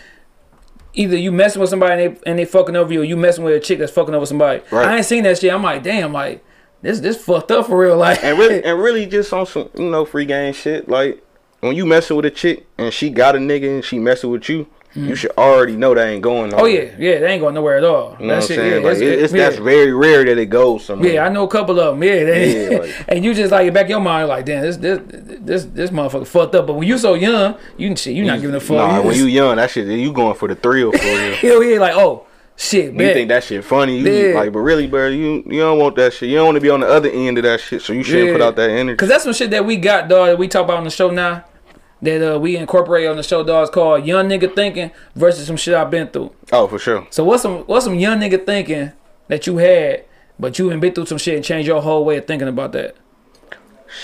either you messing with somebody and they, and they fucking over you or you messing with a chick that's fucking over somebody Right. I ain't seen that shit I'm like damn like this this fucked up for real like And really, and really, just on some, you know, free game shit. Like when you messing with a chick and she got a nigga and she messing with you, you should already know that ain't going. Hmm. oh yeah yeah they ain't going nowhere at all You know that what I'm shit saying? yeah, like, it- it's, yeah. that's very rare that it goes somewhere. Yeah, I know a couple of them. Yeah, they, Yeah, like- and you just like back in your mind like, damn, this this this this motherfucker fucked up. But when you so young, you shit, you not giving a fuck. Nah, you when just- you young, that shit, you going for the thrill for real. hell yeah, like oh shit, You bet. think that shit funny, you Yeah. like, but really, bro, you you don't want that shit. You don't want to be on the other end of that shit, so you shouldn't Yeah. put out that energy. Cause that's some shit that we got, dog. That we talk about on the show now. That uh, we incorporate on the show, dog. It's called young nigga thinking versus some shit I've been through. Oh, for sure. So what's some what's some young nigga thinking that you had, but you been through some shit and changed your whole way of thinking about that.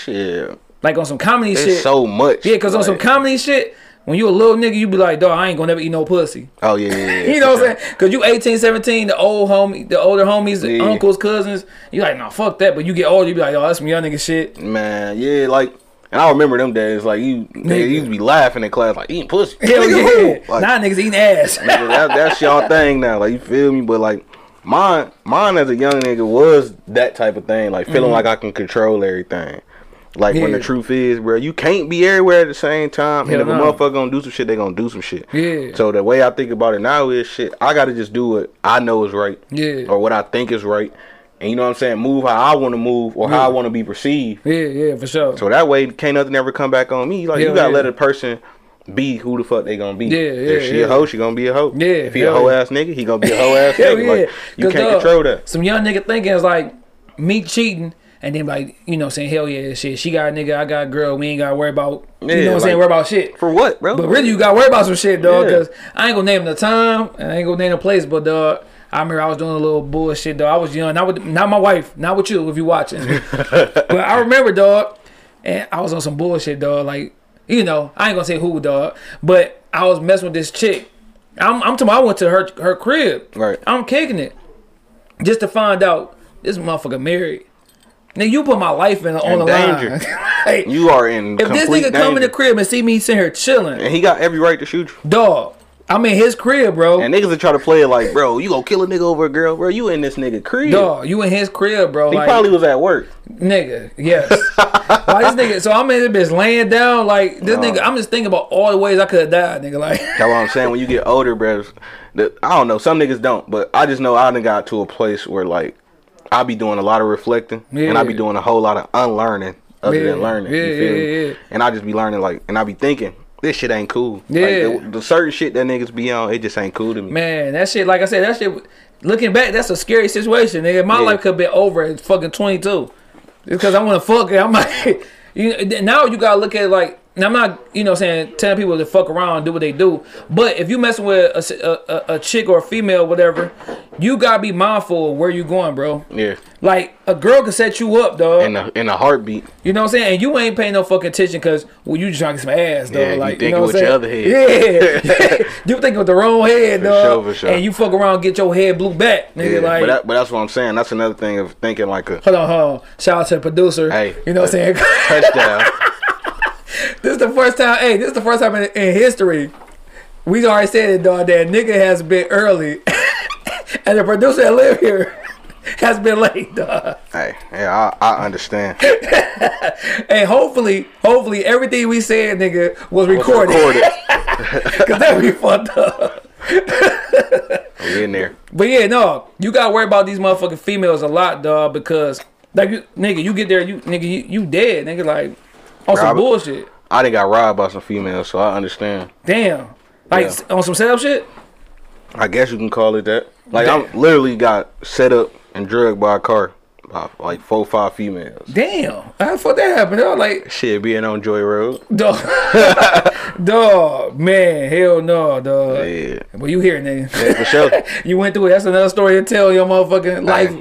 Shit, Like on some comedy it's shit. so much. yeah, cause on some comedy shit, when you a little nigga, you be like, dog, I ain't gonna never eat no pussy. Oh yeah, yeah, yeah. You know what I'm saying? Cause you 18, 17, the old homie, the older homies, the Yeah. uncles, cousins, you like, nah, fuck that. But you get older, you be like, oh, that's some young nigga shit. Man, yeah, like, and I remember them days. Like you, they used to be laughing in class, like eating pussy. Hell Nigga, yeah. Like, now niggas eating ass. nigga, that, that's y'all thing now. Like you feel me? But like mine, mine as a young nigga was that type of thing. Like feeling mm-hmm. like I can control everything. Like when the. Truth is, bro, you can't be everywhere at the same time. Hell and if no. a motherfucker gonna do some shit, they gonna do some shit. Yeah. So the way I think about it now is shit. I gotta just do what I know is right. Yeah. Or what I think is right. And you know what I'm saying? Move how I want to move or how I want to be perceived. yeah, yeah, for sure. So that way, can't nothing ever come back on me. Like Hell you gotta yeah. let a person be who the fuck they gonna be. Yeah, yeah. If she yeah. a hoe, she gonna be a hoe. Yeah, If he a hoe ass nigga, he gonna be a hoe ass nigga. yeah. Like you can't dog, control that. Some young nigga thinking is like me cheating and then like, you know, saying, hell yeah, shit. She got a nigga, I got a girl. We ain't gotta worry about, you Yeah, know what I'm saying, worry about shit. For what, bro? But really, you gotta worry about some shit, dog. Yeah. Cause I ain't gonna name the time, and I ain't gonna name the place, but dog, I remember I was doing a little bullshit, dog. I was young, not with, not my wife, not with you if you watching. but I remember, dog, and I was on some bullshit, dog. Like, you know, I ain't gonna say who, dog, but I was messing with this chick. I'm, I'm talking. I went to her her crib. Right. I'm kicking it, just to find out this motherfucker married. Nigga, you put my life in on In the danger. line. Like, you are in if this nigga come in the crib and see me sitting here chilling, and he got every right to shoot you. Dog, I'm in his crib, bro. And niggas are try to play it like, bro, you gonna kill a nigga over a girl, bro. You in this nigga crib. Dog, you in his crib, bro. He like, probably was at work. nigga, yes. like this nigga, so I'm in this bitch laying down, like this nigga. I'm just thinking about all the ways I could have died, nigga. Like, That's what I'm saying. When you get older, bro, the, I don't know. Some niggas don't, but I just know I done got to a place where like I be doing a lot of reflecting, and I be doing a whole lot of unlearning other Yeah, than learning. yeah, you feel yeah, me? yeah. And I just be learning like, and I be thinking this shit ain't cool. Yeah. like, the, the certain shit that niggas be on, it just ain't cool to me. man, that shit, like I said, that shit. Looking back, that's a scary situation, nigga. My Yeah. life could be over at fucking 22. Because I want to fuck it. I'm like, you now you gotta look at it like and I'm not, you know, what I'm saying telling people to fuck around and do what they do. But if you messing with a, a, a, chick or a female, whatever, you gotta be mindful of where you going, bro. Yeah. Like a girl can set you up, dog. In a in a heartbeat. You know what I'm saying? And you ain't paying no fucking attention because well, you just trying to get some ass, dog. Yeah, you like you thinking know what with I'm your saying? other Yeah, you thinking with the wrong head, dog. sure, for sure. And you fuck around, get your head blew back, nigga. Yeah. like, but that, but that's what I'm saying. That's another thing of thinking like a hold on, hold on. Shout out to the producer. Hey, you know what I'm saying? touchdown. this is the first time. Hey, this is the first time in, in history. We already said it, dog. That nigga has been early, and the producer that live here has been late, dog. hey, yeah, I, I understand. And hopefully, hopefully everything we said, nigga, was recorded. Recorded. Cause that be fucked up. We in there. But yeah, no, you gotta worry about these motherfucking females a lot, dog. Because like, you, nigga, you get there, you nigga, you, you dead, nigga. Like on some bullshit. I didn't got robbed by some females, so I understand. Damn. Like Yeah. on some setup shit. I guess you can call it that. Like I'm literally got set up and drugged by a car by like four, five females. Damn. How the fuck that happened? Dog? Like, Shit, being on Joy Road. dog, dog, man, hell no, dog. Yeah, Well, you here, nigga? yeah for sure. you went through it. That's another story to tell your motherfucking life.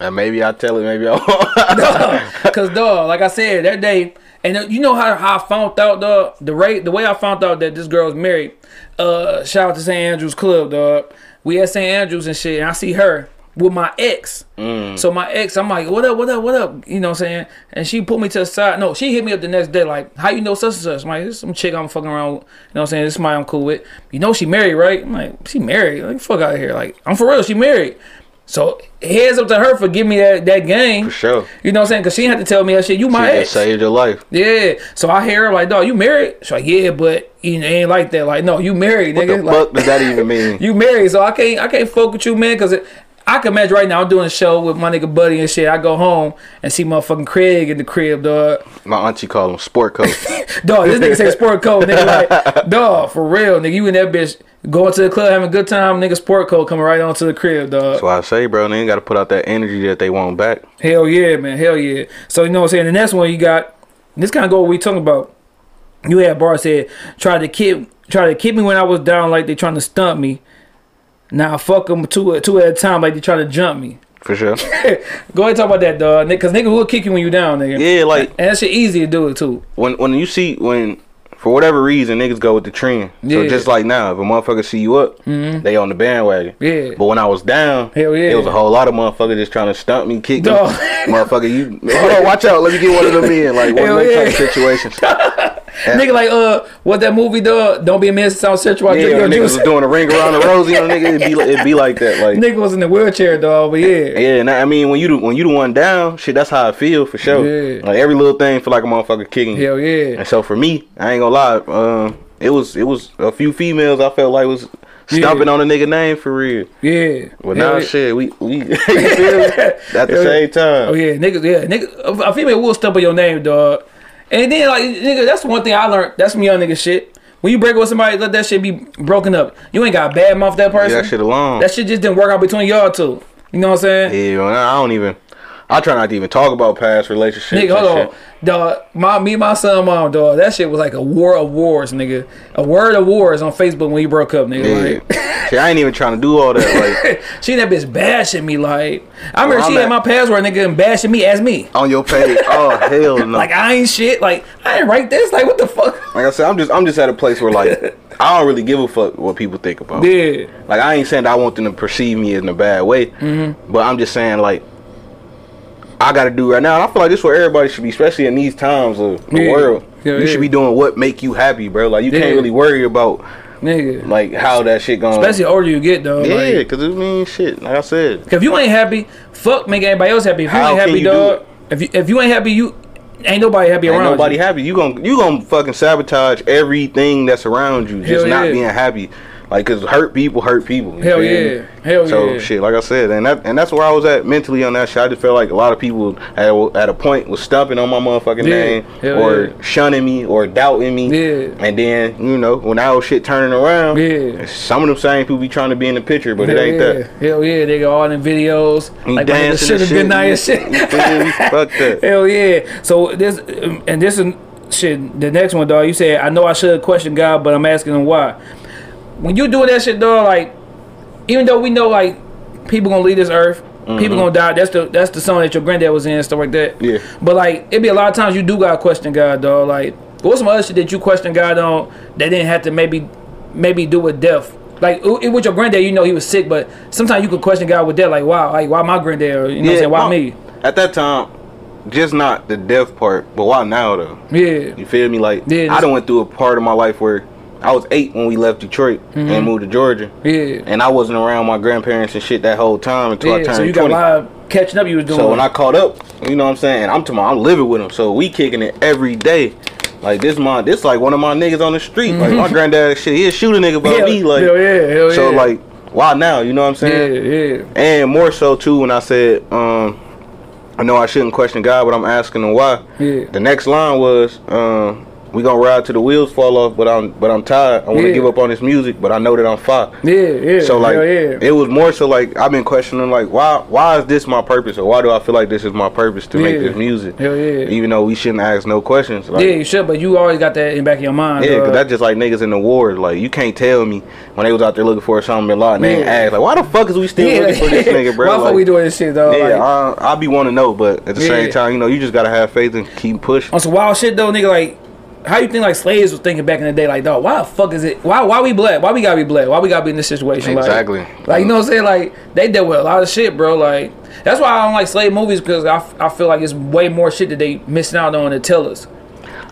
And maybe I tell it, maybe I won't. Cause dog, like I said that day, and uh, you know how, how I found out dog the rate the way I found out that this girl's married. Uh, shout out to St. Andrews Club, dog. We at St. Andrews and shit, and I see her with my ex. So my ex, I'm like, what up, what up, what up? You know what I'm saying? And she put me to the side. No, she hit me up the next day, like, how you know such and such? I'm like, this some chick I'm fucking around with. You know what I'm saying? This is somebody I'm cool with. You know she married, right? I'm like, she married. Like, fuck out of here. Like, I'm for real, she married. So heads up to her for giving me that, that game. For sure. You know what I'm saying? Because she had to tell me that shit. You my Shit ex. saved your life. Yeah. So I hear her like, dog, you married? She's like, yeah, but you know, it ain't like that. Like, no, you married, What nigga. the like, fuck does that even mean? you married, so I can't I can't fuck with you, man, because I can imagine right now I'm doing a show with my nigga Buddy and shit. I go home and see motherfucking Craig in the crib, dog. My auntie called him sport coat. Dog, this nigga say sport coat, nigga. Like, dog, for real, nigga. You in that bitch going to the club having a good time, nigga. Sport coat coming right onto the crib, dog. That's why I say, bro, they ain't got to put out that energy that they want back. Hell yeah, man. Hell yeah. So you know what I'm saying? The next one you got this kind of go what we talking about. You had bar said tried to keep try to keep me when I was down like they trying to stump me. Now fuck them two two at a time like they trying to jump me. For sure. Go ahead and talk about that, dog. Because nigga will kick you when you down, nigga. Yeah, like And that shit easy to do it too. when when you see when for whatever reason niggas go with the trend. Yeah. So just like now, if a motherfucker see you up, mm-hmm. they on the bandwagon. Yeah. But when I was down, Hell yeah. it was a whole lot of motherfuckers just trying to stump me, kick me. Motherfucker, you hold on, watch out. Let me get one of them in. Like one Hell of them yeah. type of situations. Nigga like uh what that movie dog? Don't be a man South Central. I Yeah, drink your niggas juice. was doing a ring around the rosy, you know, nigga. It'd be like, it'd be like that. Like Nigga was in the wheelchair, dog. But yeah. Yeah, and I mean when you the, when you the one down, shit, that's how I feel for sure. Yeah. Like every little thing feel like a motherfucker kicking. Hell yeah. And so for me, I ain't gonna lie, um, it was it was a few females I felt like was stomping Yeah. on a nigga name for real. Yeah. Well, now yeah. shit, we we you feel me? at the yeah. same time. Oh yeah, niggas, yeah, nigga. A female will stump on your name, dog. And then like, nigga, that's one thing I learned. That's some young nigga shit. When you break up with somebody, let that shit be broken up. You ain't got a bad mouth that Leave person. that shit alone. That shit just didn't work out between y'all two. You know what I'm saying? yeah, I don't even. I try not to even talk about past relationships. Nigga, hold on, shit. dog. My me, and my son, mom, dog. That shit was like a war of wars, nigga. A word of wars on Facebook when you broke up, nigga. Yeah. Like, shit, I ain't even trying to do all that. Like she and that bitch bashing me. Like, I remember Well, she I'm had my password, nigga, and bashing me as me. on your page. Oh hell no. Like I ain't shit. Like I ain't write this. Like what the fuck? Like I said, I'm just I'm just at a place where like I don't really give a fuck what people think about. me. Yeah. Like I ain't saying that I want them to perceive me in a bad way, Mm-hmm. but I'm just saying like I got to do right now. And I feel like this is where everybody should be, especially in these times of the Yeah. world. Hell you yeah. should be doing what make you happy, bro. Like you Yeah. can't really worry about Nigga. like how that shit going. Especially the older you get though. yeah, Like, because it means shit. Like I said, if you ain't happy, fuck make everybody else happy. If you ain't happy, you dog. If you if you ain't happy, you ain't nobody happy around you. ain't around nobody you. happy. You gon' you gonna fucking sabotage everything that's around you. Just Hell not yeah. being happy. Like, cause hurt people hurt people. you Hell yeah. Hell So yeah. So shit, like I said, and that and that's where I was at mentally on that shit. I just felt like a lot of people at, at a point was stumping on my motherfucking Yeah. name Hell or yeah. shunning me or doubting me. Yeah. And then you know when that whole shit turning around, Yeah. some of them same people be trying to be in the picture, but Hell it ain't yeah. that. Hell yeah, they got all them videos. You like dancing should and have been shit, nice you- shit. Fuck that. Hell yeah. So this um, and this is shit. The next one, dog. You said I know I should question God, but I'm asking him why. When you doing that shit, dog, like even though we know like people gonna leave this earth. People mm-hmm. gonna die. That's the that's the song that your granddad was in and stuff like that. Yeah. But like it be a lot of times you do gotta question God, dog. Like what's some other shit that you question God on that didn't have to maybe maybe do with death? Like it, with your granddad, you know he was sick, but sometimes you could question God with that, like wow, like why my granddad, or, you know what I'm saying? Why no, me? At that time, just not the death part, but why now though? Yeah. You feel me? Like Yeah, I done went through a part of my life where I was eight when we left Detroit Mm-hmm. and moved to Georgia, Yeah. and I wasn't around my grandparents and shit that whole time until I Yeah. turned So you got a twenty. lot of catching up you was doing. So when I caught up, you know what I'm saying? I'm talking, I'm living with them, so we kicking it every day. Like this, my this like one of my niggas on the street. Like my granddad, shit, he'll shoot a nigga Mm-hmm. hell, me. Like hell yeah, hell yeah. so, yeah. like why now? You know what I'm saying? yeah, yeah. And more so too when I said, um, I know I shouldn't question God, but I'm asking him why. Yeah. The next line was, um, we gonna ride till the wheels fall off, but I'm but I'm tired. I wanna Yeah. give up on this music, but I know that I'm fire. Yeah, yeah. So like yeah. it was more so like I've been questioning like why why is this my purpose or why do I feel like this is my purpose to make this music? Hell yeah. Even though we shouldn't ask no questions. Like, yeah, you should, but you always got that in the back of your mind. yeah, cause uh, that's just like niggas in the wars. Like you can't tell me when they was out there looking for Osama bin Laden, they ain't Yeah. ask like why the fuck is we still yeah. looking for this nigga, bro? Why the fuck Like, we doing this shit, though? yeah, like, I, I be want to know, but at the Yeah. same time, you know, you just gotta have faith and keep pushing. on some wild shit though, nigga. Like, how you think like slaves was thinking back in the day? Like, dog, why the fuck is it? Why why we black? Why we gotta be black? Why we gotta be in this situation? Like- Exactly. Like, you know what I'm saying? Like they dealt with a lot of shit, bro. Like that's why I don't like slave movies because I, I feel like it's way more shit that they missing out on to tell us.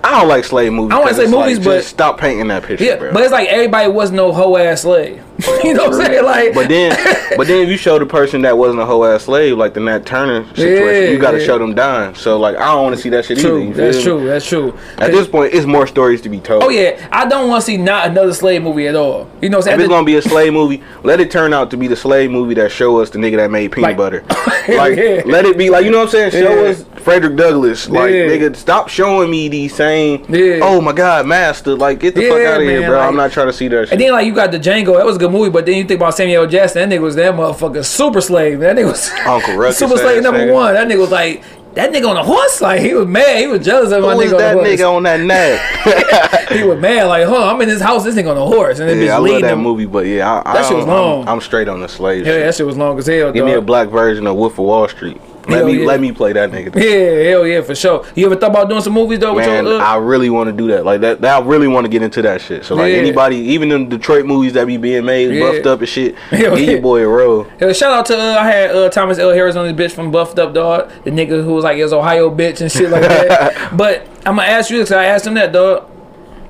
I don't like slave movies. I don't like 'cause slave it's movies, just but- stop painting that picture, Yeah, bro. but it's like everybody was no hoe ass slave. you know what I'm saying? Like, But then, but then if you show the person that wasn't a whole ass slave, like the Nat Turner situation, Yeah, you got to yeah. show them dying. So like, I don't want to see that shit either. true. Feel That's me? true. That's true. At this point, it's more stories to be told. Oh yeah, I don't want to see not another slave movie at all. You know what I'm If it's gonna be a slave movie, let it turn out to be the slave movie that show us the nigga that made peanut Like- butter. Like, yeah. let it be like you know what I'm saying. Show us Frederick Douglass. Like, Yeah. nigga, stop showing me these same. Yeah. Oh my God, master! Like, get the fuck out of here, bro. like- I'm not trying to see that shit. And then like you got the Django, that was a good movie. But then you think about Samuel Jackson, that nigga was that motherfucker super slave. That nigga was Uncle Ruckus super slave number nigga. one. That nigga was like that nigga on a horse. Like he was mad. He was jealous of my Who is nigga that on nigga on that neck? He was mad. Like huh, I'm in this house. This nigga on a horse, and then yeah, I love that him. movie, but yeah, I, I That shit was long. I'm, I'm straight on the slave. Yeah, shit. that shit was long as hell. Give me a black version of Wolf of Wall Street. Let Hell me yeah. let me play that nigga. Yeah, hell yeah, for sure. You ever thought about doing some movies though? With Man, your, uh, I really want to do that. Like that, that I really want to get into that shit. So like Yeah. anybody, even in Detroit movies that be being made, Yeah. buffed up and shit, Hell give yeah. your boy a role. Shout out to uh, I had uh, Thomas L. Harris on this bitch from Buffed Up Dog, the nigga who was like his Ohio bitch and shit like that. but I'm gonna ask you this. 'cause I asked him that dog.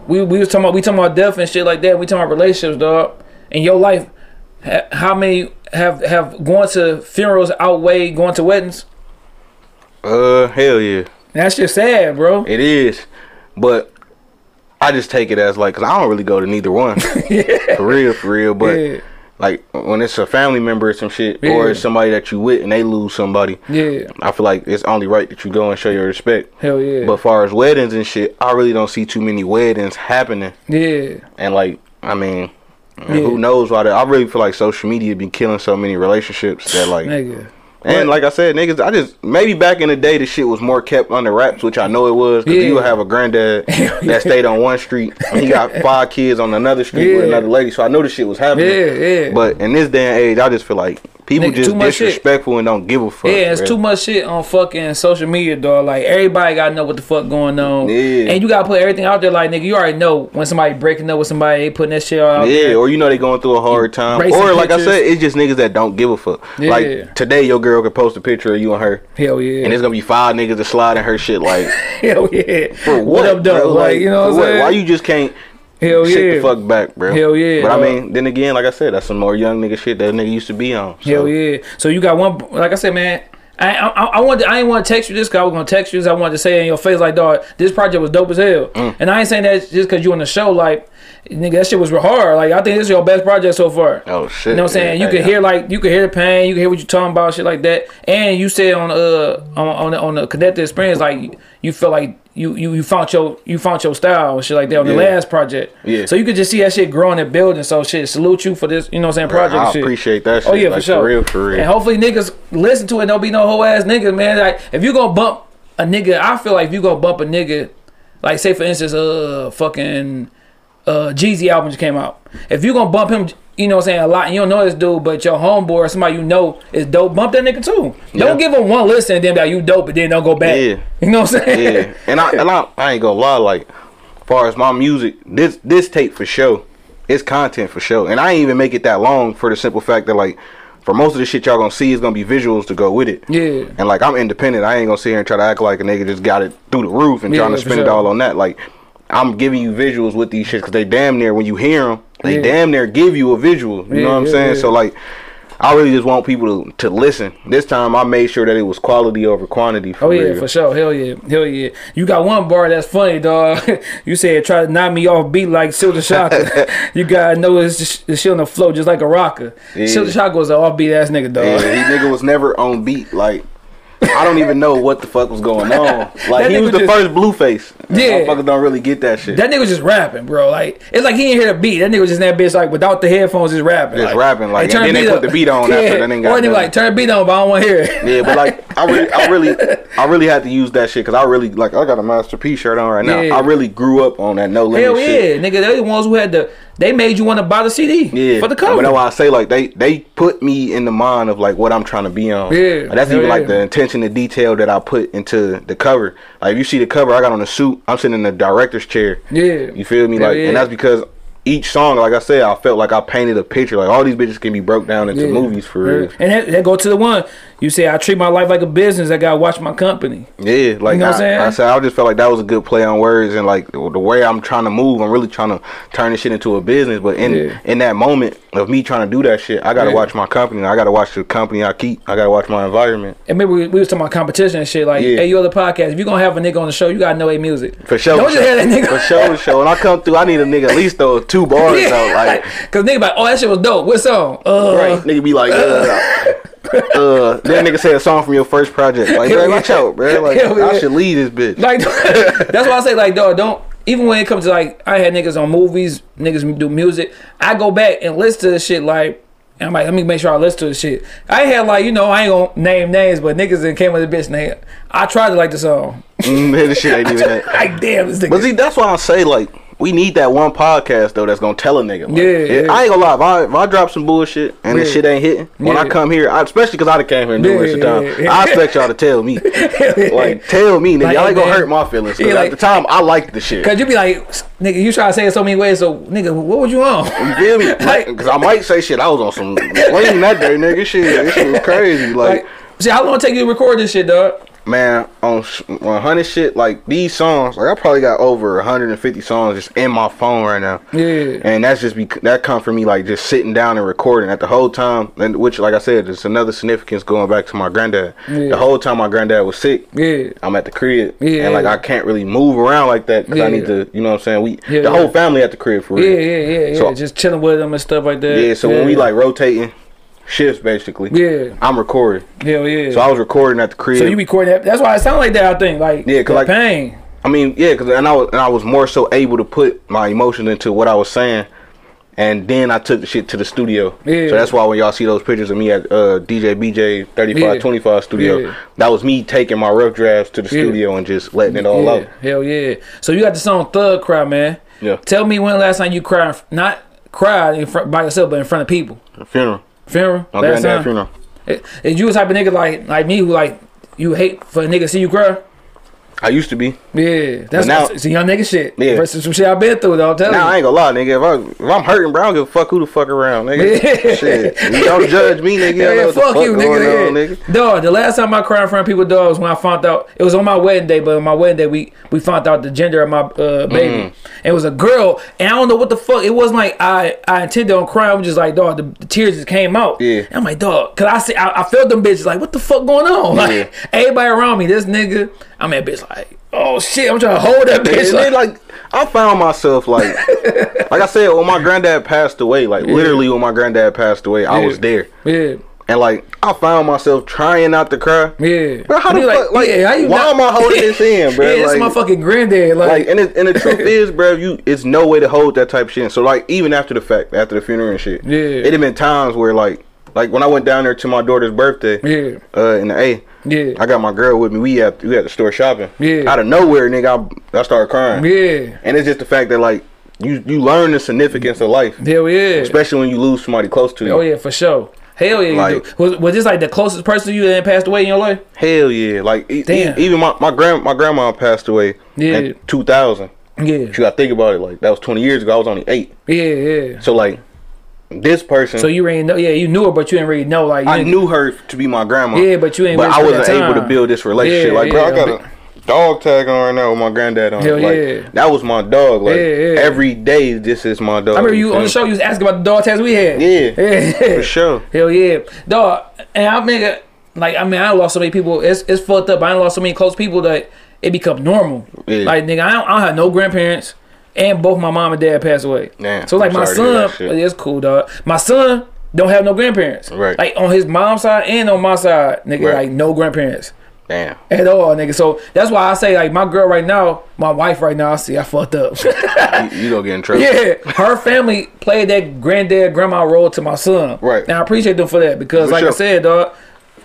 We we was talking about we talking about death and shit like that. We talking about relationships, dog. In your life, how many have have going to funerals outweigh going to weddings? Uh, hell yeah, That's just sad, bro. it is. But I just take it as like, cause I don't really go to neither one. yeah. For real, for real. But Yeah. like when it's a family member or some shit, or it's somebody that you with and they lose somebody, Yeah, I feel like it's only right that you go and show your respect. hell yeah, But far as weddings and shit, I really don't see too many weddings happening. yeah, And like, I mean, Yeah. who knows why? That, I really feel like social media been killing so many relationships that like. nigga. And like I said, niggas, I just maybe back in the day the shit was more kept under wraps, which I know it was. Cause Yeah. you would have a granddad that stayed on one street, and he got five kids on another street with another lady. So I know the shit was happening. Yeah, yeah. But in this day and age, I just feel like people Nigga, just too much shit. disrespectful and don't give a fuck. Yeah, it's too much shit on fucking social media, dog. Like everybody gotta know what the fuck going on. Yeah. And you gotta put everything out there. Like nigga, you already know when somebody breaking up with somebody, they putting that shit out Yeah, there. or you know they going through a hard time, Racing or like pictures. I said, it's just niggas that don't give a fuck. Yeah. Like today, your girl could post a picture of you and her, Hell yeah. and it's gonna be five niggas to slide in her shit. Like, Hell yeah. for what, what up, though? bro? Like, you know what I'm saying? Why you just can't Hell yeah. the fuck back, bro? Hell yeah, But I mean, then again, like I said, that's some more young nigga shit that nigga used to be on. So. Hell yeah. So you got one. Like I said, man. I I, I wanted I ain't want to text you this because I was gonna text you. 'cause I wanted to say in your face like, dog, this project was dope as hell. Mm. And I ain't saying that just because you on the show. Like, nigga, that shit was real hard. Like, I think this is your best project so far. Oh shit. You know what I'm saying? Yeah, you can hear like you can hear the pain, you can hear what you're talking about, shit like that. And you said on uh on on the, on the connected experience, like you feel like you you you found your you found your style and shit like that on the last project. Yeah. So you could just see that shit growing and building. So shit, salute you for this. You know what I'm saying? Project. I appreciate that shit. Oh yeah, like, for sure. real, for real. And hopefully niggas listen to it. Don't be no whole ass niggas, man. Like if you gonna bump a nigga, I feel like if you gonna bump a nigga, like say for instance, uh, fucking, uh, Jeezy album just came out. If you gonna bump him, you know what I'm saying, a lot, and you don't know this dude, but your homeboy or somebody you know is dope, bump that nigga too. Yeah. Don't give him one listen and then be like you dope, but then don't go back. Yeah. You know what I'm saying? yeah, and I and I, I ain't gonna lie. Like, far as my music, this this tape for sure, it's content for sure, and I ain't even make it that long for the simple fact that like, for most of the shit y'all gonna see is gonna be visuals to go with it. Yeah. And like I'm independent, I ain't gonna sit here and try to act like a nigga just got it through the roof and Yeah, trying to spend it all on that. Like, I'm giving you visuals with these shits because they damn near when you hear them, they Yeah. damn near give you a visual. You Yeah, know what I'm yeah, saying? So like. I really just want people to, to listen. This time I made sure that it was quality over quantity. For Oh yeah, real. for sure. Hell yeah, hell yeah. You got one bar that's funny, dog. you said try to knock me off beat like Silkk the Shocker. you gotta know it's just it's on the flow just like a rocker. Yeah. Silkk the Shocker was an off beat ass nigga, dog. Yeah, he nigga was never on beat. Like I don't even know what the fuck was going on. Like he was the just- first Blueface. Yeah. motherfuckers don't really get that shit. That nigga was just rapping, bro. Like it's like he ain't hear the beat. That nigga was just in that bitch like without the headphones, just rapping. Just rapping, like, turn and then they put the beat on after that nigga got Or they like turn the beat on, but I don't want to hear it. yeah, but like I really, I really, I really had to use that shit because I really like I got a Master P shirt on right now. Yeah. I really grew up on that no limit Hell yeah, shit. nigga. They the ones who had the. They made you want to buy the CD. Yeah, For the cover. mean, that's why I say like they they put me in the mind of like what I'm trying to be on. Yeah, Like, that's hell even like the intention, the detail that I put into the cover. Like if you see the cover, I got on a suit. I'm sitting in the director's chair. Yeah. You feel me? Like, yeah. and that's because each song, like I said, I felt like I painted a picture. Like all these bitches can be broke down into Yeah. movies for real. And that, that go to the one you say I treat my life like a business. I gotta watch my company. Yeah, like You know what I'm saying? I said, I just felt like that was a good play on words, and like the way I'm trying to move, I'm really trying to turn this shit into a business. But in Yeah. in that moment of me trying to do that shit, I gotta Yeah. watch my company. I gotta watch the company I keep. I gotta watch my environment. And maybe we, we was talking about competition and shit. Like, Yeah. hey, you other podcast. If you gonna have a nigga on the show, you gotta know a music. For sure. Don't for just sure. have that nigga. For sure, for sure. When I come through, I need a nigga at least throw two bars though. Like, Cause nigga, like, oh, that shit was dope. What song? Uh, right? Nigga be like, uh, uh, then nigga say a song from your first project. Like, bro, watch out, bro. Like, Hell I yeah. should leave this bitch. Like that's why I say like dog don't even when it comes to like I had niggas on movies, niggas do music. I go back and listen to the shit like and I'm like, let me make sure I listen to the shit. I had like, you know, I ain't gonna name names, but niggas that came with the bitch name. I tried to like the song. Mm, this shit ain't even that. like damn this nigga. But see, that's why I say like we need that one podcast though that's gonna tell a nigga. Like, Yeah, it- yeah. I ain't gonna lie. If I, if I drop some bullshit and this shit ain't hitting, when I come here, I, especially because I done came here and Yeah, yeah, yeah, yeah. I expect y'all to tell me. like, tell me, nigga. Like, y'all ain't gonna man. hurt my feelings. 'cause Yeah, like- at the time, I liked the shit. Cause you be like, nigga, you try to say it so many ways, so nigga, what would you on? You feel me? Like- Because I might say shit. I was on some lame that day, nigga. Shit, this shit was crazy. Like, Like, see, how long it take you to record this shit, dog? Man, on 100 shit, like these songs, like I probably got over 150 songs just in my phone right now. Yeah. And that's just be that come from me like just sitting down and recording at the whole time, and which like I said, there's another significance going back to my granddad. Yeah. The whole time my granddad was sick. Yeah. I'm at the crib, Yeah. and like I can't really move around like that because I need to, you know what I'm saying? We Yeah, the yeah. whole family at the crib for Yeah, real. yeah, yeah, yeah. So- Just chilling with them and stuff like that. Yeah, so when we like rotating shifts, basically, Yeah. I'm recording. Hell yeah. So I was recording at the crib. So you recording that? That's why it sound like that. I think like yeah, cause like- pain. I mean, yeah, cause and I was and I was more so able to put my emotions into what I was saying, and then I took the shit to the studio. Yeah. So that's why when y'all see those pictures of me at uh, DJ BJ 3525 Yeah. studio, Yeah. that was me taking my rough drafts to the studio and just letting it all out. Hell yeah. So you got the song Thug Cry, man. Yeah. Tell me when last time you cried, not cried in front by yourself, but in front of people. Funeral, Funeral. my last time. funeral. Is- Is you the type of nigga like like me who like you hate for a nigga see you cry? I used to be. Yeah, that's now- it's a young nigga shit. Yeah. versus some shit I've been through. I'm telling Now I ain't gonna lie, nigga. If, I, if I'm hurting, bro, I don't give a fuck who the fuck around, nigga. Yeah. Shit, you don't judge me, nigga. Yeah, yeah, the fuck you, nigga. on, yeah. nigga. Dog, the last time I cried in front of people, dog, was when I found out it was on my wedding day. But on my wedding day, we we found out the gender of my uh, baby. Mm. It was a girl, and I don't know what the fuck. It wasn't like I I intended on crying. I was just like, dog, the, the tears just came out. Yeah. And I'm like, dog, cause I see I, I felt them bitches like, what the fuck going on? Like everybody around me, this nigga, I'm that bitch like, oh shit, I'm trying to hold that bitch. And then, like I found myself like, like I said, when my granddad passed away, like literally when my granddad passed away, I was there, yeah, and like I found myself trying not to cry. yeah. Bro, how the You fuck? Like, yeah, why not- am I holding this in, bro? yeah, this like, my fucking granddad. Like, like, and it, and the truth is, bro, you it's no way to hold that type of shit. in. So like, even after the fact, after the funeral and shit, Yeah. it had been times where like like when I went down there to my daughter's birthday, Yeah. uh, in the A, Yeah. I got my girl with me. We at we at the store shopping. Yeah. Out of nowhere, nigga, I, I started crying. Yeah. And it's just the fact that like you you learn the significance of life, Hell yeah. especially when you lose somebody close to you. Oh yeah, for sure. Hell yeah, Like- Was, was this like the closest person to you that passed away in your life? Hell yeah! Like e- e- Damn. even my my grand my grandma passed away Yeah. in 2000. Yeah. You gotta think about it. Like that was 20 years ago. I was only eight. Yeah, yeah. So like this person, So you already know, yeah, you knew her, but you didn't really know, like, I knew her to be my grandma. Yeah, but you ain't But I wasn't able to build this relationship. Yeah, like, bro, I got a dog tag on right now with my granddad on. Hell it. Like, yeah. that was my dog. Like Yeah, yeah. every day, this is my dog. I remember you on the show. You was asking about the dog tags we had. Yeah, yeah, For sure. Hell yeah, dog. And I mean, like, I mean, I lost so many people. It's it's fucked up. I lost so many close people that it become normal. Yeah. Like, nigga, I don't, I don't have no grandparents, and both my mom and dad passed away. Damn, So like I'm my sorry to hear son, it's cool, dog. My son don't have no grandparents. Right. Like on his mom's side and on my side, nigga, Right. like no grandparents. Damn. At all, nigga. So that's why I say like my girl right now, my wife right now, I see I fucked up. you, you gonna get in trouble. Yeah, her family played that granddad, grandma role to my son. Right. And I appreciate them for that because, For like I said, dog,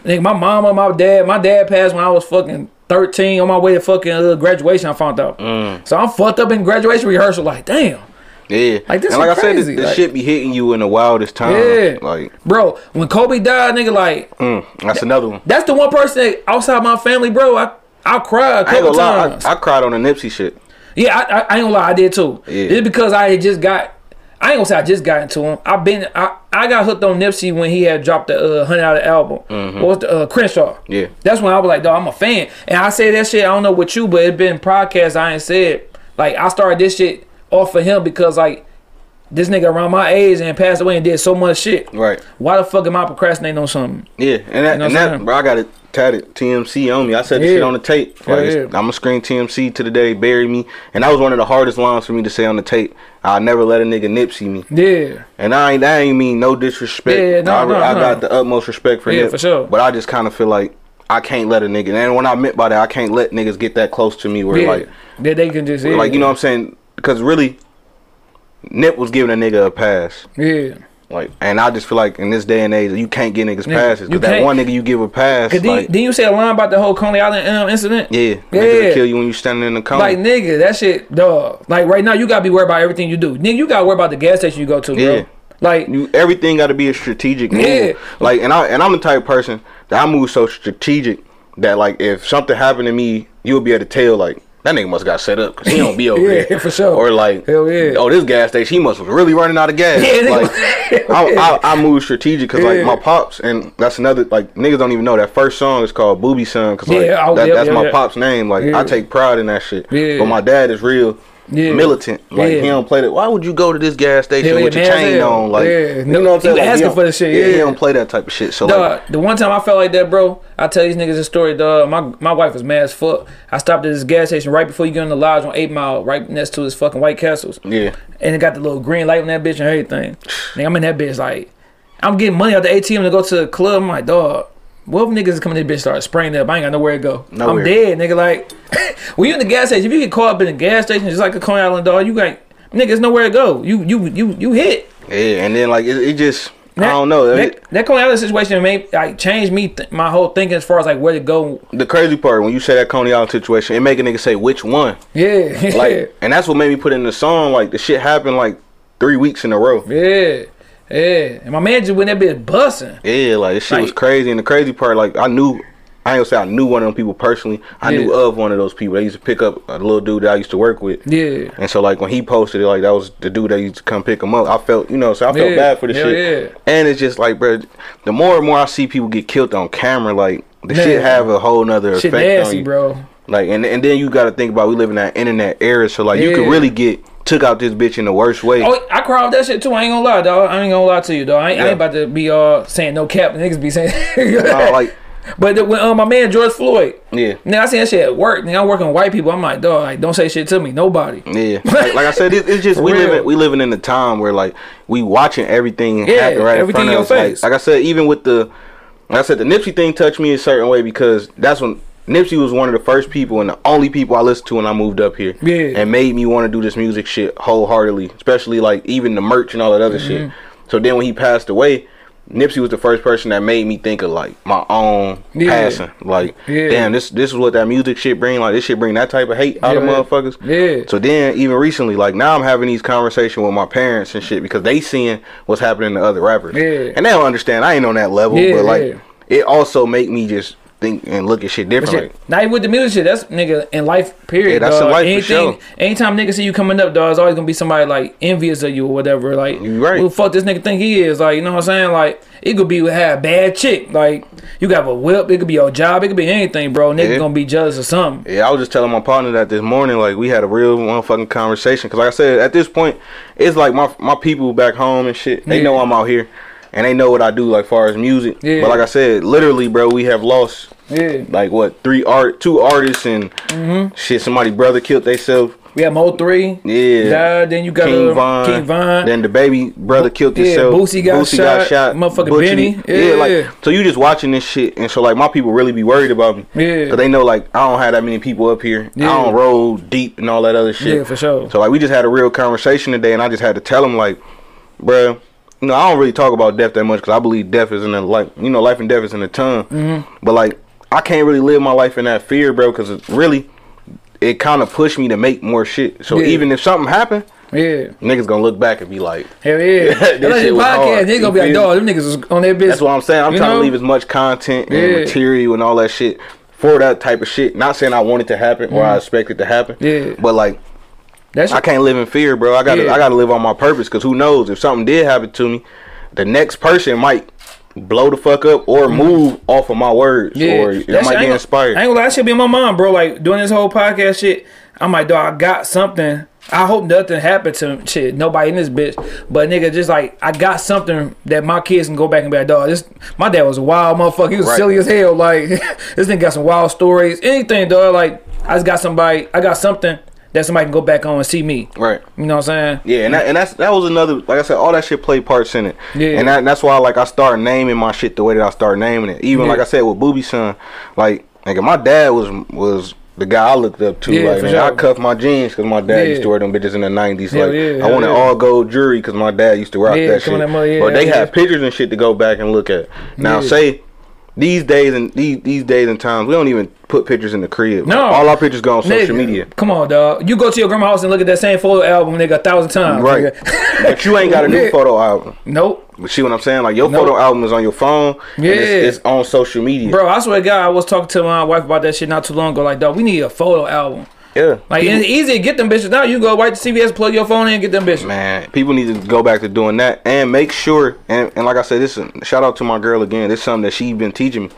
nigga, my mama, and my dad, my dad passed when I was fucking 13 on my way to fucking uh, graduation. I found out. Mm. So I'm fucked up in graduation rehearsal. Like, damn. Yeah. Like, this and like I said, this, this like- shit be hitting you in the wildest time. Yeah. Like, Bro, when Kobe died, nigga, like, mm, that's another one. that's the one person that outside my family, bro. I, I cried a I ain't gonna lie. I, I cried on the Nipsey shit. Yeah, I, I, I ain't gonna lie, I did too. Yeah. It's because I had just got. I ain't gonna say I just got into him. I've been. I, I got hooked on Nipsey when he had dropped the uh, hundred dollar album. What was the uh, Crenshaw? Mm-hmm. Yeah. That's when I was like, dog, I'm a fan. And I say that shit. I don't know what you, but it been podcasts I ain't said. Like I started this shit off of him because like this nigga around my age and passed away and did so much shit. Right. Why the fuck am I procrastinating on something? Yeah, and that, know and that, bro, I got it tatted TMC on me. I said Yeah. shit on the tape. Like, it's- yeah. I'm gonna scream TMC to the day they bury me, and that was one of the hardest lines for me to say on the tape. I'll never let a nigga Nipsey me, Yeah. and I ain't that ain't mean no disrespect. Yeah, no, I, no, I no. got the utmost respect for him. Yeah, Nip, for sure. But I just kind of feel like I can't let a nigga. And when I meant by that, I can't let niggas get that close to me where Yeah. like, that they can just yeah. like you know what I'm saying? Because really, Nip was giving a nigga a pass. Yeah. Like, and I just feel like in this day and age, you can't get niggas Nigga, passes. you Because that one nigga you give a pass, Cause then, like, then you say a line about the whole Coney Island um, incident. yeah, Yeah. niggas kill you when you standing in the corner. Like nigga, that shit, dog. Like right now, you gotta be worried about everything you do. Nigga, you gotta worry about the gas station you go to, bro. Yeah. Like, you, everything got to be a strategic move. Yeah. Like, and I and I'm the type of person that I move so strategic that like if something happened to me, you'll be able to tell like that nigga must got set up because he don't be over Yeah, there for sure. Or like, Hell yeah. oh this gas station, he must was really running out of gas. Yeah, like. I, I, I move strategic because Yeah. like my pops and that's another like niggas don't even know that first song is called Booby Son because like Yeah, oh, that, yeah, that's yeah, my yeah. pop's name. Like. I take pride in that shit. Yeah. But my dad is real. Yeah. Militant, like Yeah. he don't play that. Why would you go to this gas station yeah, with your chain hell. on? Like, Yeah. you know what I'm saying? Like, asking for the shit, Yeah, he yeah. don't play that type of shit. So like, dog, the one time I felt like that, bro, I tell these niggas a story, dog. My my wife was mad as fuck. I stopped at this gas station right before you get in the lodge on Eight Mile, right next to his fucking White Castles. yeah, and it got the little green light on that bitch and everything. Nigga, I'm in that bitch like, I'm getting money out the ATM to go to the club. I'm like, dog, what if niggas is coming to this bitch start spraying up? I ain't got nowhere to go. Nowhere. I'm dead, nigga. Like, when you in the gas station, if you get caught up in the gas station, just like a Coney Island dog, you got nigga, it's nowhere to go. You you you you hit. yeah, and then like it, it just I don't know. That, that Coney Island situation made like changed me th- my whole thinking as far as like where to go. the crazy part when you say that Coney Island situation, it make a nigga say which one. Yeah, Like, and that's what made me put in the song. Like the shit happened like three weeks in a row. yeah, yeah. And my man just went that bitch busting. Yeah, like this shit was crazy. And the crazy part, like I knew, I ain't gonna say I knew one of them people personally. I knew of one of those people. They used to pick up a little dude that I used to work with. Yeah. And so like when he posted it, like that was the dude that used to come pick him up. I felt, you know, so I felt Yeah. bad for the shit. yeah. And it's just like, bro, the more and more I see people get killed on camera, like the Man. shit have a whole nother Shit effect on you. bro. Like and and then you got to think about we live in that internet era, so like you could really get took out this bitch in the worst way. Oh, I cried that shit too. I ain't gonna lie, dog. I ain't gonna lie to you, dog. I ain't, I ain't about to be uh saying no cap. Niggas be saying. No, like but the, when uh, my man George Floyd, yeah. now I see that shit at work. Now I'm working with white people. I'm like, dog, like don't say shit to me, nobody. Yeah, like, like I said, it, it's just we real. living we living in a time where like we watching everything Yeah, happen right everything in front of us. face. Like, like I said, even with the, like I said, the Nipsey thing touched me a certain way because that's when Nipsey was one of the first people and the only people I listened to when I moved up here. Yeah. and made me want to do this music shit wholeheartedly, especially like even the merch and all that other Mm-hmm. shit. So then when he passed away. Nipsey was the first person that made me think of like my own Yeah. passing. Like, Yeah. damn, this this is what that music shit bring. Like, this shit bring that type of hate out of Yeah. motherfuckers. Yeah. So then, even recently, like now, I'm having these conversations with my parents and shit because they seeing what's happening to other rappers. Yeah. And they don't understand. I ain't on that level, Yeah, but like, yeah. it also make me just think and look at shit differently. not even with the music shit. That's nigga in life. Period. Yeah, that's dog. life for Anything, sure. anytime nigga see you coming up, dog, it's always gonna be somebody like envious of you or whatever. Like, You right. who the fuck this nigga think he is? Like, you know what I'm saying? Like, it could be have a bad chick. Like, you got a whip. It could be your job. It could be anything, bro. Nigga Yeah. gonna be jealous of something. Yeah, I was just telling my partner that this morning, like we had a real motherfucking conversation. Cause like I said, at this point, it's like my my people back home and shit. They Yeah. know I'm out here, and they know what I do, like far as music. Yeah. But like I said, literally, bro, we have lost Yeah. like what three art, two artists, and Mm-hmm. shit. Somebody brother killed theyself. We have Mo three. Yeah. Died. Then you got King uh, Von. King Von. Then the baby brother killed Yeah, himself. Boosie got shot. Motherfucking Butchie- Benny. Yeah. Yeah. like so you just watching this shit, and so like my people really be worried about me. Yeah. Cause they know like I don't have that many people up here. Yeah. I don't roll deep and all that other shit. Yeah, for sure. So like we just had a real conversation today, and I just had to tell him like, bruh, you know I don't really talk about death that much because I believe death is in the like you know life and death is in the tongue. Mm-hmm. But like I can't really live my life in that fear, bro, because it really it kind of pushed me to make more shit. So Yeah. even if something happened, Yeah. niggas gonna look back and be like, Hell yeah. This shit was podcast, they gonna be like, dog, them niggas was on their business. That's what I'm saying. I'm You trying know? to leave as much content and Yeah. material and all that shit for that type of shit. Not saying I want it to happen or I expect it to happen. Mm-hmm. Yeah. But like That's I can't live in fear, bro. I gotta Yeah. I gotta live on my purpose because who knows if something did happen to me, the next person might blow the fuck up or mm-hmm. move off of my words or That it shit- might get ain't inspired. I ain't gonna lie, that shit be in my mind, bro. Like doing this whole podcast shit. I'm like, dog, I got something. I hope nothing happened to shit. Nobody in this bitch, but nigga, just like I got something that my kids can go back and be like, dog. This my dad was a wild motherfucker. He was Right. silly as hell. Like this nigga got some wild stories. Anything, dog. Like I just got somebody. I got something that somebody can go back on and see me. right. You know what I'm saying? Yeah, and that, and that's that was another like I said, all that shit played parts in it. Yeah. And that, that's why like I started naming my shit the way that I started naming it. Even Yeah. like I said with Booby Son, like nigga, my dad was was the guy I looked up to. Yeah, like man, I sure. cuffed my jeans because my dad Yeah. used to wear them bitches in the nineties. Like yeah, I wanted all gold jewelry because my dad used to rock that shit. that mother- yeah, but they have pictures and shit to go back and look at. Now say these days and these these days and times we don't even put pictures in the crib. No. all our pictures go on social Nigga, media. Come on, dog. You go to your grandma's house and look at that same photo album, nigga, a thousand times. Right, but you ain't got a new Yeah. photo album. Nope. But see what I'm saying? Like your Nope. photo album is on your phone. Yeah. and it's, it's on social media. Bro, I swear to God, I was talking to my wife about that shit not too long ago. Like, dog, we need a photo album. Yeah, Like, people, it's easy to get them bitches now. You go right to CVS, plug your phone in, and get them bitches. man, people need to go back to doing that and make sure. And, and like I said, this is- shout out to my girl again. This is something that she been teaching me.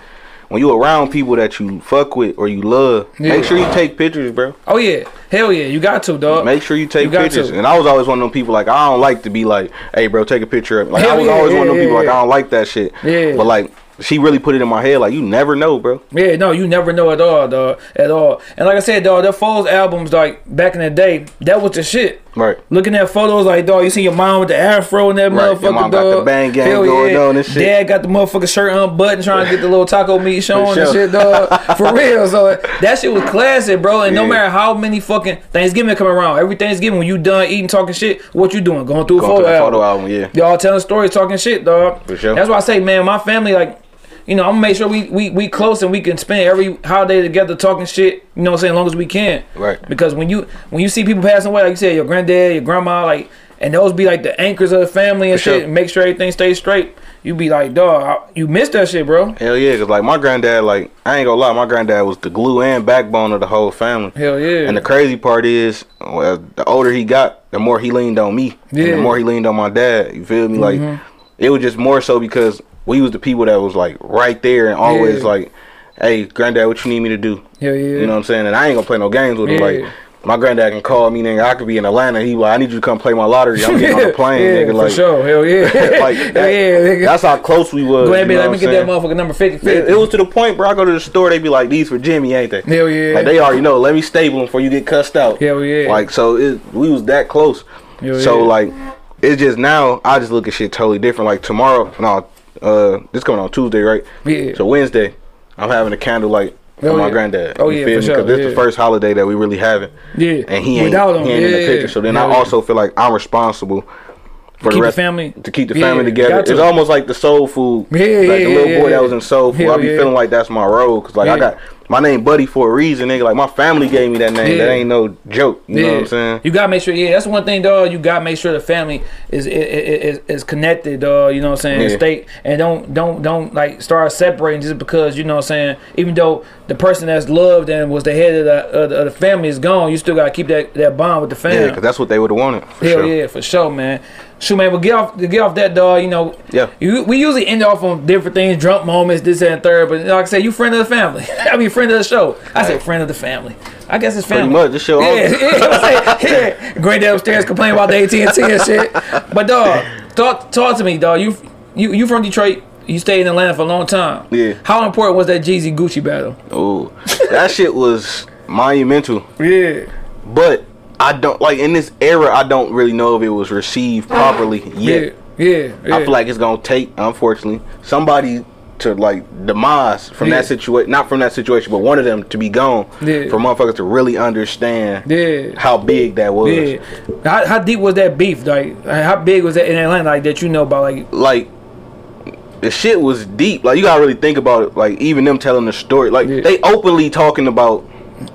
When you around people that you fuck with or you love, Yeah. make sure you take pictures, bro. Oh yeah, hell yeah, you got to, dog. Make sure you take You pictures. to. And I was always one of them people like I don't like to be like, hey, bro, take a picture of me. Like I was yeah, always one of them yeah, people like. I don't like that shit. Yeah. But like she really put it in my head like you never know, bro. Yeah, no, you never know at all, dog, at all. And like I said, dog, the Foles albums, like back in the day, that was the shit. Right. Looking at photos, like dog, you see your mom with the afro and that Right, your motherfucker, mom got the bang gang Hell going on and shit. Dad got the motherfucker shirt unbuttoned, trying to get the little taco meat showing and shit, dog. For real, so that shit was classic, bro. And no matter how many fucking Thanksgiving come around, every Thanksgiving when you done eating, talking shit, what you doing? Going through a Going photo, to the album. photo album, yeah. Y'all telling stories, talking shit, dog. For sure. That's why I say, man, my family, like, you know, I'm gonna make sure we, we we close and we can spend every holiday together talking shit. You know what I'm saying? As long as we can. Right. Because when you when you see people passing away, like you said, your granddad, your grandma, like, and those be like the anchors of the family and For shit, sure. and make sure everything stays straight. You be like, dog, you missed that shit, bro. Hell yeah, cause like my granddad, like I ain't gonna lie, my granddad was the glue and backbone of the whole family. Hell yeah. And the crazy part is, well, the older he got, the more he leaned on me. Yeah. Mm-hmm. the more he leaned on my dad. You feel me? Like it was just more so because we was the people that was like right there and always Yeah. like, "Hey, granddad, what you need me to do?" Hell yeah. You know what I'm saying? And I ain't gonna play no games with him. Like my granddad can call me, nigga. I could be in Atlanta. He like, I need you to come play my lottery. I'm getting on the plane, yeah, nigga. Like, for sure. Hell yeah. like Hell that- yeah, nigga. that's how close we was. Go ahead, you know Let me get saying? that motherfucker number 50 It, 50. it was to the point, bro. I go to the store, they be like, "These for Jimmy, ain't they?" Hell yeah. Like they already know. Let me stable them before you get cussed out. Hell yeah. Like so, it, we was that close. Hell so yeah. like, it's just now I just look at shit totally different. Like tomorrow, no, uh, this coming on Tuesday, right? Yeah. So Wednesday, I'm having a candlelight for Oh, my yeah. granddad. Oh, You yeah, feel for me? sure, Because this yeah. the first holiday that we really having. Yeah. And he ain't, Without him, he ain't in the picture. So then I yeah. also feel like I'm responsible for Keep the rest family- to keep the Yeah, family together. to. It's almost like the soul food. Yeah, like yeah, the little yeah, boy yeah. that was in soul food. I be yeah. feeling like that's my role because like I got my name Buddy for a reason, nigga. Like my family gave me that name. Yeah. That ain't no joke. You know what I'm saying? You gotta make sure. Yeah, that's one thing, dog. You gotta make sure the family is is, is, is connected, dog. You know what I'm saying? Yeah. Stay and don't don't don't like start separating just because you know what I'm saying. Even though the person that's loved and was the head of the, of the, of the family is gone, you still gotta keep that, that bond with the family. Yeah, because that's what they would have wanted. For Hell sure. yeah, for sure, man. But get off get off that dog. You know, Yeah. You, we usually end off on different things, drunk moments, this and third. But like I said, you friend of the family. I mean, friend of the show. I say friend of the family. I guess it's family. Pretty much. This show. Yeah, yeah, saying, yeah. Granddad upstairs complaining about the AT and T and shit. But dog, talk talk to me, dog. You you you from Detroit? You stayed in Atlanta for a long time. Yeah. How important was that Jeezy Gucci battle? Oh, that shit was monumental. Yeah. But I don't like in this era. I don't really know if it was received properly Yeah. yet. Yeah. yeah. I feel like it's gonna take, unfortunately, somebody to like demise from Yeah. that situation. Not from that situation, but one of them to be gone Yeah. for motherfuckers to really understand Yeah. how big that was. Yeah. How, how deep was that beef? Like, how big was that in Atlanta? Like that you know about? Like, Like the shit was deep. Like you gotta really think about it. Like even them telling the story. Like Yeah. they openly talking about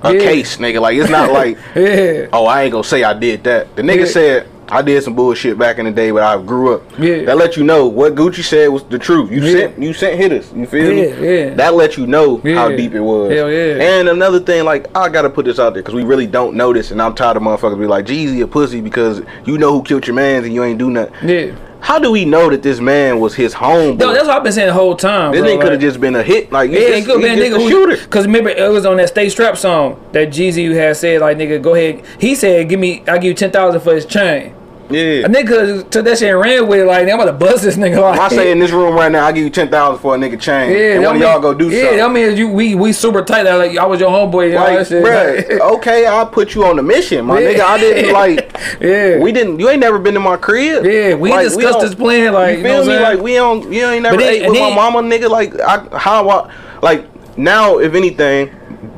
a Yeah. case, nigga. Like it's not like yeah. oh, I ain't gonna say I did that. The nigga Yeah. said I did some bullshit back in the day, but I grew up. Yeah. That let you know what Gucci said was the truth. You Yeah. sent you sent hitters. You feel Yeah, me? yeah. That let you know how deep it was. Hell yeah. And another thing, like I gotta put this out there because we really don't know this, and I'm tired of motherfuckers be like Jeezy a pussy because you know who killed your mans and you ain't do nothing. Yeah. How do we know that this man was his homeboy? No, that's what I've been saying the whole time. this bro. nigga could have just been a hit. Like Yeah, it could be a nigga who shooter. Cause remember it was on that Stay Strap song that Jeezy had said like nigga go ahead. He said give me I give you ten thousand for his chain. Yeah. A nigga took that shit and ran with it like I'm about to bust this nigga. Like, I say in this room right now, I give you ten thousand for a nigga chain. yeah, and one of y'all go do yeah, something. that means you we we super tight. Like I was your homeboy. And all like, that shit. bruh, okay, I'll put you on the mission, my Yeah. nigga. I didn't like. Yeah, We didn't. You ain't never been to my crib. yeah, we Like, discussed don't- this plan. Like you you, feel know what me? Like we don't. You ain't never then- ate with then- my mama, nigga. Like I, how I like now. If anything,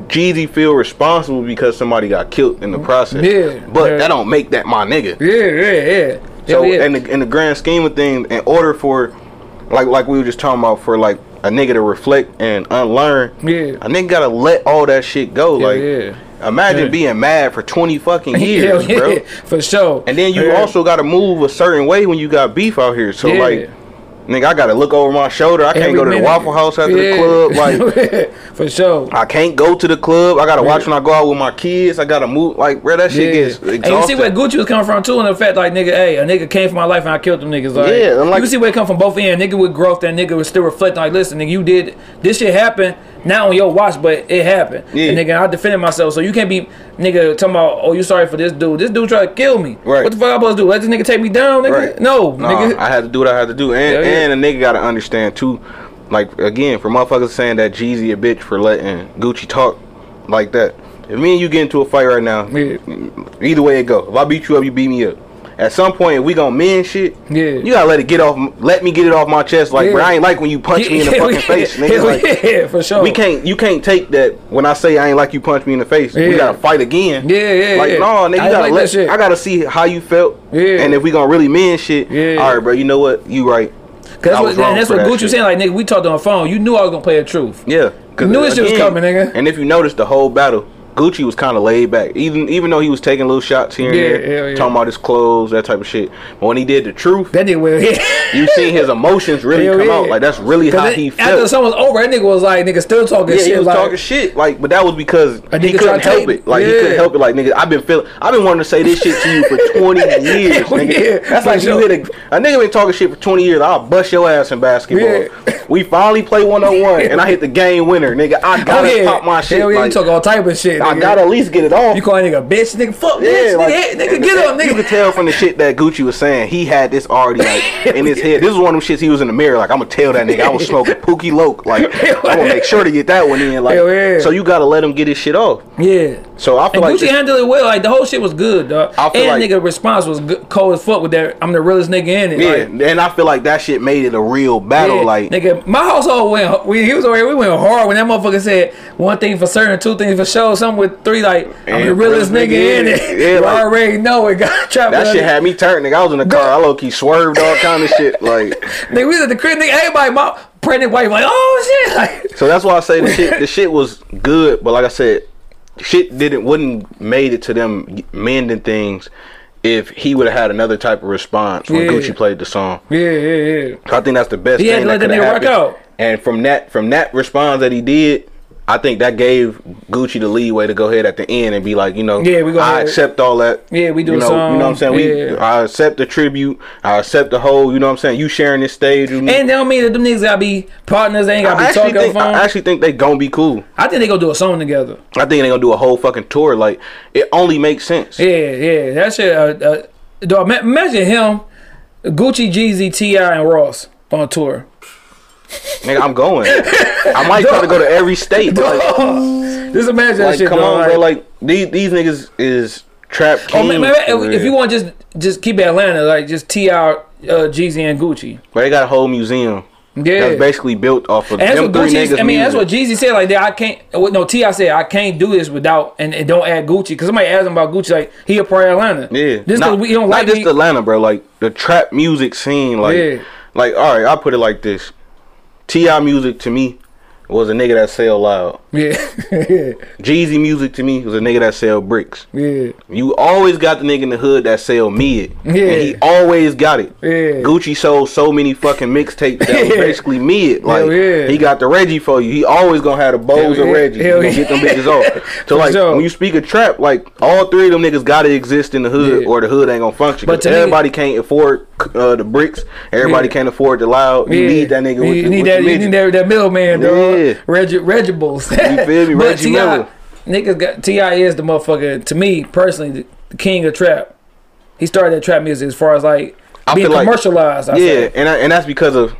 Jeezy feel responsible because somebody got killed in the mm-hmm. process. Yeah. but Yeah. that don't make that my nigga. yeah, yeah, yeah. So yeah. in the in the grand scheme of things, in order for like like we were just talking about for like a nigga to reflect and unlearn, Yeah. a nigga gotta let all that shit go. Yeah, like yeah. Imagine Yeah. being mad for twenty fucking years, yeah, bro. for sure. And then you Yeah. also gotta move a certain way when you got beef out here. So Yeah. like nigga, I gotta look over my shoulder. I can't Every go to the. Waffle House after Yeah. the club. Like for sure. I can't go to the club. I gotta watch when I go out with my kids. I gotta move like bro, that shit gets And you see where Gucci was coming from too, in the fact like nigga, hey, a nigga came for my life and I killed them niggas. Like, Yeah, I'm like- you can see where it come from both ends. Nigga with growth, that nigga was still reflecting like, listen, nigga, you did this shit happened. Not on your watch, but it happened. Yeah. And nigga, I defended myself. So you can't be nigga talking about, oh, you sorry for this dude. This dude tried to kill me. Right. What the fuck I supposed to do? Let this nigga take me down, nigga? Right. No, Nah, nigga. I had to do what I had to do, and yeah. and a nigga gotta understand too. Like again, for motherfuckers saying that Jeezy a bitch for letting Gucci talk like that. If me and you get into a fight right now, Yeah. either way it go. If I beat you up, you beat me up. At some point, we gonna mend shit, Yeah. you gotta let it get off. Let me get it off my chest. Like, Yeah. bro, I ain't like when you punch me in the Hell fucking yeah. face, nigga. Like, yeah, for sure. we can't. You can't take that when I say I ain't like you punch me in the face. Yeah. We gotta fight again. Yeah, yeah, Like yeah. no, nigga, you I gotta like let. I gotta see how you felt. Yeah. And if we gonna really mend shit, Yeah. all right, bro. You know what? You right. Cause that's what, that's what that Gucci was saying. Like, nigga, we talked on the phone. You knew I was gonna play the truth. Yeah, You knew this shit was coming, nigga. And if you notice the whole battle, Gucci was kind of laid back. Even even though he was taking little shots here and Yeah, there, hell yeah. talking about his clothes, that type of shit. But when he did the truth, That nigga will. you see his emotions really Hell come yeah. out. Like that's really how Cause he felt. after someone's over, that nigga was like, nigga still talking Yeah, shit. he was like, talking shit. Like, but that was because he couldn't help it. Like he couldn't help it. Like nigga, I've been feeling. I've been wanting to say this shit to you for twenty years. Nigga. yeah, That's like you hit a, a nigga been talking shit for twenty years. I'll bust your ass in basketball. Yeah. We finally play one on one, and I hit the game winner, nigga. I Oh, gotta yeah. pop my shit. Hell yeah, like, you talk all type of shit. I gotta at least get it off. You call a nigga bitch, nigga, fuck, Yeah, bitch, like, nigga, nigga, get up, nigga. You could tell from the shit that Gucci was saying, he had this already like in his head. This is one of them shits he was in the mirror, like I'm gonna tell that nigga I was smoking Pookie Loc. Like I'm gonna make sure to get that one in. Like yeah. so you gotta let him get his shit off. Yeah. So I feel And like Gucci this- handled it well. Like the whole shit was good, dog. I feel And like- nigga response was good, cold as fuck with that. I'm the realest nigga in it. yeah, Like, and I feel like that shit made it a real battle. yeah, Like nigga, my household went. We, he was over here. We went hard when that motherfucker said one thing for certain, two things for sure, something with three. Like I'm the realest nigga in it. yeah, you like- already know it. Got trapped. that shit had me turned. Nigga, I was in the car. I low key swerved all kind of shit. Like Nigga, we was at the crib. Nigga, everybody, my pregnant wife, like, oh shit. Like, so that's why I say the shit. The shit was good, but like I said, shit didn't wouldn't made it to them mending things. If he would have had another type of response when Yeah. Gucci played the song, yeah, yeah, yeah. So I think that's the best He thing that could have happened. out. And from that from that response that he did, I think that gave Gucci the leeway to go ahead at the end and be like, you know, Yeah, we go I ahead. accept all that. Yeah, we do you know, song. You know what I'm saying? We Yeah. I accept the tribute. I accept the whole. You know what I'm saying? You sharing this stage with me. And that don't mean that them niggas gotta be partners. They ain't gotta I be talking think. I actually think they gonna be cool. I think they gonna do a song together. I think they gonna do a whole fucking tour. Like it only makes sense. Yeah, yeah. That shit. Uh, uh, dog, imagine him, Gucci, Jeezy, T.I., and Ross on tour. Nigga, I'm going. I might try to go to every state. Like, Just imagine that like, shit. come dog, on, bro. Like these these niggas is trap oh, man, man, if, if you want, just just keep Atlanta, like just T.I., uh, Jeezy, and Gucci. But they got a whole museum Yeah. that's basically built off of And them three Gucci. niggas. I mean, that's what Jeezy said. Like that, I can't. No, T.I. said I can't do this without and, and don't add Gucci because somebody asked him about Gucci. Like he a part of Atlanta. Yeah, This not, we don't not like just me. Atlanta, bro. Like the trap music scene, like, Yeah. like all right, I'll put it like this: T.I. music to me was a nigga that sell loud. yeah, Jeezy music to me was a nigga that sell bricks. yeah, You always got the nigga in the hood that sell mid. Yeah. And he always got it. Yeah. Gucci sold so many fucking mixtapes that was basically mid. Like Hell yeah. he got the Reggie for you. He always gonna have the bows Hell of. Reggie. He Hell gonna yeah. get them bitches off. So like sure. when you speak of trap, like all three of them niggas gotta exist in the hood Yeah. or the hood ain't gonna function. But to me- everybody can't afford uh, the bricks. Everybody Yeah. can't afford the loud. You Yeah. need that nigga with you the, need with that. You need that, that middleman, dog. Yeah. Reg, Regibles. You feel me? But Reggie Miller. niggas got T.I. is the motherfucker. To me personally, the, the king of trap. He started that trap music as far as like I being like- commercialized. I Yeah, and I, and that's because of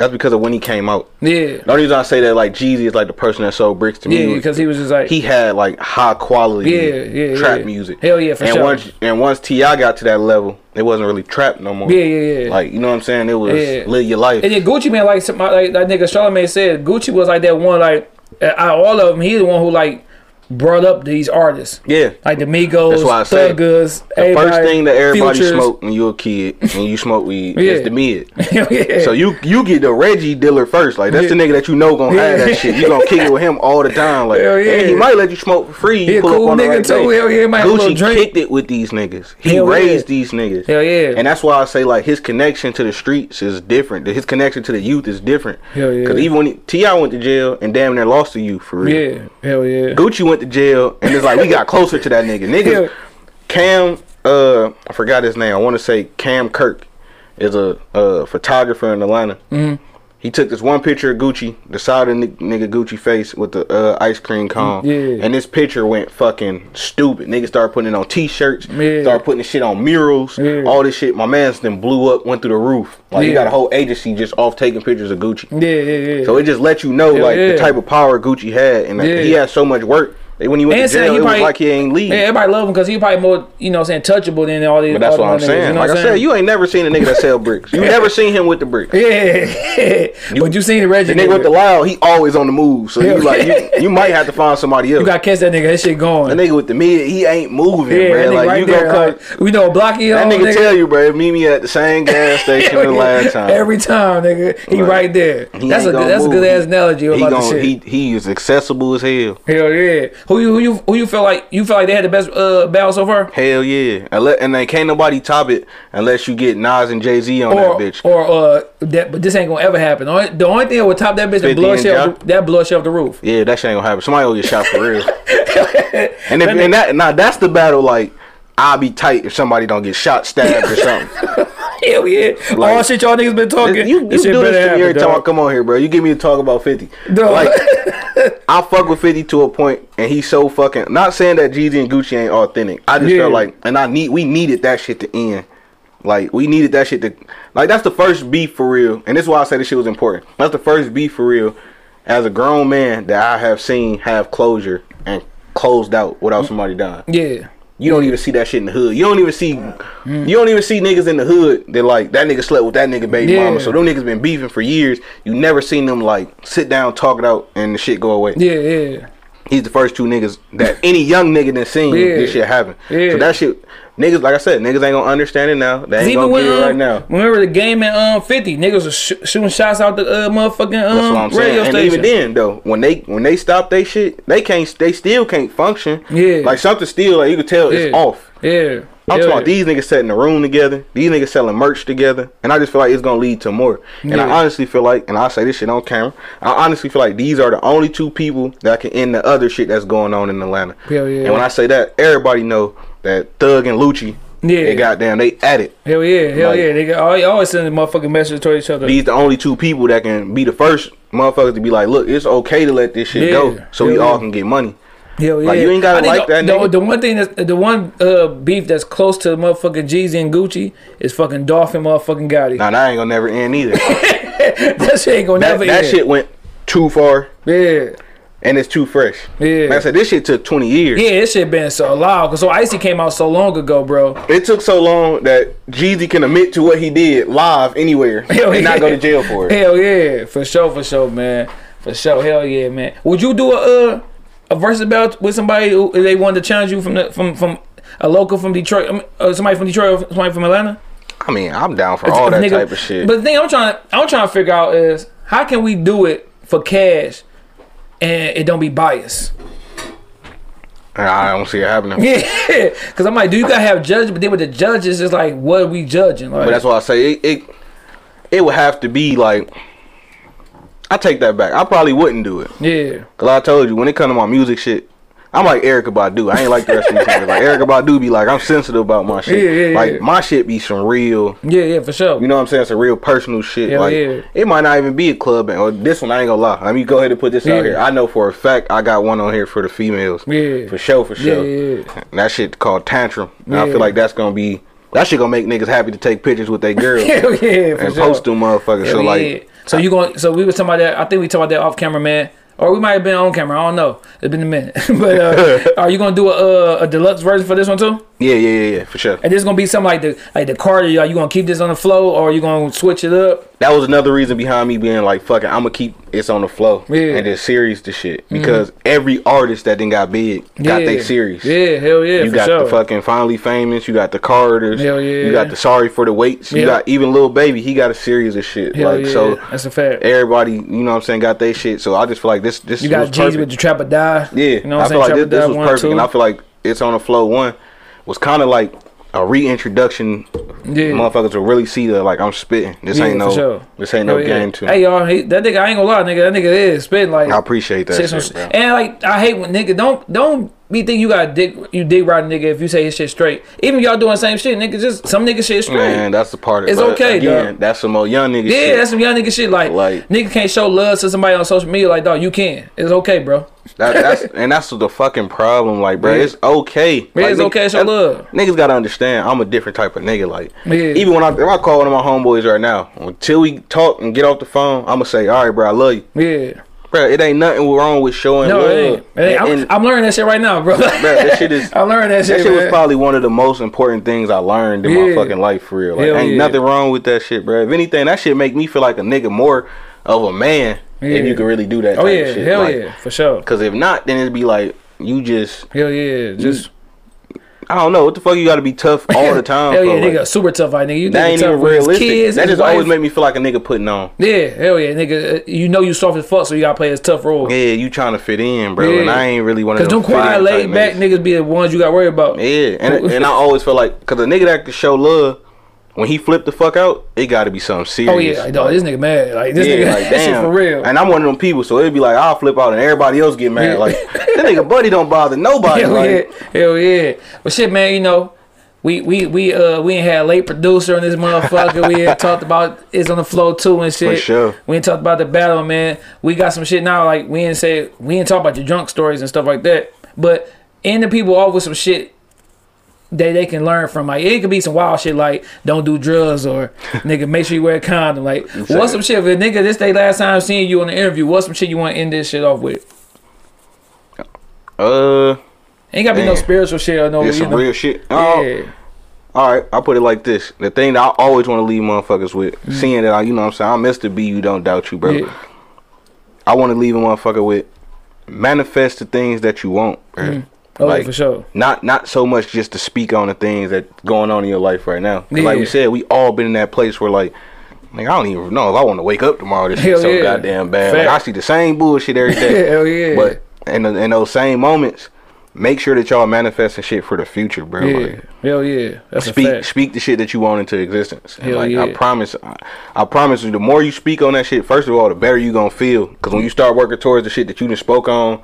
that's because of when he came out. yeah, The only reason I say that like Jeezy is like the person that sold bricks to me. yeah. Because he was just like he had like high quality Yeah, yeah, trap yeah. music. Hell yeah, for and sure. once and once T.I. got to that level, it wasn't really trap no more. yeah, yeah, yeah. Like you know what I'm saying? It was Yeah. live your life. And then Gucci man, like like that nigga Charlamagne said, Gucci was like that one, like out of all of them, He's the one who like brought up these artists, yeah. like the Migos, That's why I say, Thuggas, The first thing that everybody Futures. smoked when you a kid and you smoke weed Yeah. is the mid. yeah. So you you get the Reggie dealer first. Like that's the nigga that you know gonna have Yeah. that shit. You gonna kick it with him all the time. Like Hell yeah. and he might let you smoke for free. You He a pull cool up on the nigga right too. Hell yeah, he might Gucci kicked it with these niggas. He Hell yeah. raised these niggas. Hell yeah. And that's why I say like his connection to the streets is different. His connection to the youth is different. Hell yeah. Cause even when T.I. went to jail and damn near lost to you for real. yeah, hell yeah. Gucci went to jail and it's like we got closer to that nigga. Niggas, Yeah. Cam, uh, I forgot his name. I want to say Cam Kirk is a, uh photographer in Atlanta. Mm-hmm. He took this one picture of Gucci, the side of nigga Gucci face with the uh, ice cream cone. Yeah. And this picture went fucking stupid. Niggas started putting it on t-shirts, Yeah. started putting this shit on murals, Yeah. all this shit. My man's then blew up, went through the roof. Like he got a whole agency just off taking pictures of Gucci. Yeah, yeah, yeah. So it just let you know like the type of power Gucci had, and he had so much work. When he went And to jail, he it probably- was like he ain't leave. yeah, everybody love him because he probably more, you know, what I'm saying touchable than all these. But that's what I'm niggas, saying. You know like I I'm said, you ain't never seen a nigga that sell bricks. You never seen him with the bricks. Yeah, but you seen the Reggie The nigga with the loud, he always on the move. So you like you, you might have to find somebody else. You got to catch that nigga. That shit going. the nigga with the mid, he ain't moving, yeah, bro. Like right you there. gonna. Like, we know blocky That on nigga, tell you, bro. Meet me at the same gas station the last time. Every time, nigga, he right there. He That's a good, that's a good ass analogy about the shit. he he is accessible as hell. Hell yeah. Who you who you who you feel like you feel like they had the best uh battle so far? Hell yeah. And, let, and then can't nobody top it unless you get Nas and Jay Z on Or that bitch. or uh that but this ain't gonna ever happen. The only, the only thing that would top that bitch that 50 blow shit off the, that blow shit off the roof. Yeah, that shit ain't gonna happen. Somebody will get shot for real. and if and that now that's the battle like I'll be tight if somebody don't get shot, stabbed or something. Hell yeah. Like- All shit y'all niggas been talking. you you this do this to me every time I come on here, bro. You give me to talk about 50. Dog. Like I fuck with 50 to a point and he's so fucking not saying that Jeezy and Gucci ain't authentic. I just Yeah. felt like and I need we needed that shit to end. Like we needed that shit to like that's the first beef for real. And this is why I say this shit was important. That's the first beef for real as a grown man that I have seen have closure and closed out without mm. somebody dying. Yeah. You don't even see that shit in the hood. You don't even see you don't even see niggas in the hood that like that nigga slept with that nigga baby Yeah. mama. So them niggas been beefing for years. You never seen them like sit down, talk it out, and the shit go away. Yeah, yeah. He's the first two niggas that any young nigga done seen Yeah. this shit happen. Yeah. So that shit niggas like I said, niggas ain't gonna understand it now. They ain't gonna when get it um, right now. remember the game at um fifty, niggas was sh- shooting shots out the uh, motherfucking That's what um I'm saying. radio And station. even then though, when they when they stop they shit, they can't they still can't function. Yeah. Like something still like you can tell it's off. yeah, I'm Hell talking about these niggas setting the room together. These niggas selling merch together, and I just feel like it's gonna lead to more. And I honestly feel like, and I say this shit on camera, I honestly feel like these are the only two people that can end the other shit that's going on in Atlanta. Hell yeah. And when I say that, everybody know that Thug and Lucci, Yeah. they goddamn they at it. Hell yeah, hell Like- yeah. They got, always, sending motherfucking messages to each other. These the only two people that can be the first motherfuckers to be like, look, it's okay to let this shit Yeah. go, so we Hell all yeah. can get money. Hell yeah. Like, you ain't gotta like the, that The, nigga. the one thing that's the one uh, beef that's close to motherfucking Jeezy and Gucci is fucking Dolph and motherfucking Gotti. Now that ain't gonna never end either. that shit ain't gonna that never that end. shit went too far, Yeah. And it's too fresh. Yeah. Like I said, this shit took 20 years. Yeah, this shit been so loud. Cause so Icy came out so long ago, bro. It took so long that Jeezy can admit to what he did live anywhere Hell and not yeah. go to jail for it. Hell yeah, for sure, for sure, man, for sure. Hell yeah, man. Would you do a uh, a Verzuz bout with somebody who they wanted to challenge you from the, from from a local from Detroit, I mean, uh, somebody from Detroit, or somebody from Atlanta? I mean, I'm down for all that Nigga, type of shit. But the thing I'm trying, I'm trying to figure out is how can we do it for cash and it don't be biased? I don't see it happening. Yeah, because I'm like, do you gotta have judges? But then with the judges, it's like, what are we judging? Like, But that's why I say it, it. It would have to be like. I take that back. I probably wouldn't do it. yeah, Cause I told you when it come to my music shit, I'm like Erykah Badu. I ain't like the rest of these niggas. Like Erykah Badu be like, I'm sensitive about my shit. Yeah, yeah, like yeah. my shit be some real. yeah, yeah, for sure. You know what I'm saying? It's a real personal shit. Hell like yeah. it might not even be a club band. Or this one I ain't gonna lie. Let me go ahead and put this out here. I know for a fact I got one on here for the females. Yeah. For sure, for sure. Yeah, And that shit called tantrum. And I feel like that's gonna be that shit gonna make niggas happy to take pictures with their girls Hell yeah, for and sure. post them motherfuckers. Hell so like so you going? So we was talking about that. I think we talked about that off camera, man. Or we might have been on camera. I don't know. It's been a minute. but uh, are you gonna do a, uh, a deluxe version for this one too? yeah, yeah, yeah, yeah, for sure. And this is gonna be something like the like the Carter. Are you gonna keep this on the Flo, or are you gonna switch it up? That was another reason behind me being like, fuck it, I'm gonna keep it's on the Flo Yeah. Mm-hmm. and just series the shit because every artist that then got big got yeah. they series. Yeah, hell yeah. You got sure. the fucking finally famous. You got the Carters. Hell yeah. You got the sorry for the waits. You got even Lil Baby. He got a series of shit. Hell like yeah. so, that's a fact. everybody, you know what I'm saying, got their shit. So I just feel like this. This You got Jeezy perfect. with the Trap or Die. Yeah, you know what I feel saying. like this, this was one, perfect, two. and I feel like it's on the Flo. One was kind of like a reintroduction. Yeah. Motherfuckers will really see that like I'm spitting. This Yeah, ain't no. sure. This ain't no yeah. game to me. Hey y'all, he, that nigga, I ain't gonna lie, nigga. That nigga is spitting like I appreciate that shit. And like I hate when nigga don't don't be think you got dick you dig right nigga if you say his shit straight. Even y'all doing the same shit, nigga. Just some nigga shit straight. Man, that's the part. Of, It's okay, again, dog. That's some more young nigga yeah, shit. that's some young nigga shit. Like, Like- nigga can't show love to somebody on social media. Like dog, you can. It's okay, bro. That, that's and that's the fucking problem. Like, bro, Yeah. it's okay. Yeah, Like, it's nigg- okay to show that- love. Niggas gotta understand, I'm a different type of nigga. Like, Yeah. even when I if I call one of my homeboys right now, until we talk and get off the phone, I'ma say, all right, bro, I love you, Yeah. Bro. It ain't nothing wrong with showing No, love. it ain't. It ain't. I'm, And- and- I'm learning that shit right now, bro. bro that shit is- I'm learning that shit. that shit was probably one of the most important things I learned in my fucking life for real. Like, Hell ain't yeah. nothing wrong with that shit, bro. If anything, that shit make me feel like a nigga more of a man if you can really do that. oh yeah, of shit. hell Like, yeah, for sure. Cause if not, then it'd be like you just Hell yeah, just I don't know what the fuck you got to be tough all the time. hell yeah, like, nigga, super tough, like nigga. You that ain't tough even realistic. Kids, that just always make me feel like a nigga putting on. Yeah, hell yeah, nigga. uh, You know you soft as fuck, so you gotta play his tough role. Yeah, you trying to fit in, bro, Yeah. and I ain't really one of Cause them them quiet, laid back niggas. niggas be the ones you got to worry about. Yeah, and and I always feel like because a nigga that can show love when he flip the fuck out, it got to be something serious. Oh yeah, like, dog, this nigga mad. Like this yeah, nigga, like that shit damn, for real. And I'm one of them people, so it'd be like I'll flip out and everybody else get mad. Yeah. Like that nigga buddy don't bother nobody. Hell like, yeah, hell yeah. But shit, man, you know, we we we uh we ain't had a late producer on this motherfucker. we ain't talked about it's on the Flo too and shit. For sure. We ain't talked about the battle, man. We got some shit now. Like we ain't say we ain't talk about your drunk stories and stuff like that. But end the people off with some shit that they can learn from. Like it could be some wild shit like don't do drugs or nigga make sure you wear a condom. Like what's some shit? If a nigga this day last time seeing you on the interview, what's some shit you want to end this shit off with? Uh, Ain't gotta be no spiritual shit or no. It's some know. real shit. Oh, Yeah. All right, I'll put it like this. The thing that I always want to leave motherfuckers with, mm. seeing that I, you know what I'm saying, I'm Mr. B, you don't doubt you, bro. Yeah. I want to leave a motherfucker with manifest the things that you want, bro. Oh, Like, for sure. Not not so much just to speak on the things that going on in your life right now. 'Cause Like we said, we all been in that place where like, like I don't even know if I want to wake up tomorrow. This shit so yeah. goddamn bad. Like, I see the same bullshit every day. Hell yeah. But in, the, in those same moments, make sure that y'all manifesting shit for the future, bro. Yeah. Like, Hell yeah. That's a speak fact. speak the shit that you want into existence. And Hell like yeah. I promise, I, I promise you, the more you speak on that shit, first of all, the better you gonna feel. Because when you start working towards the shit that you just spoke on,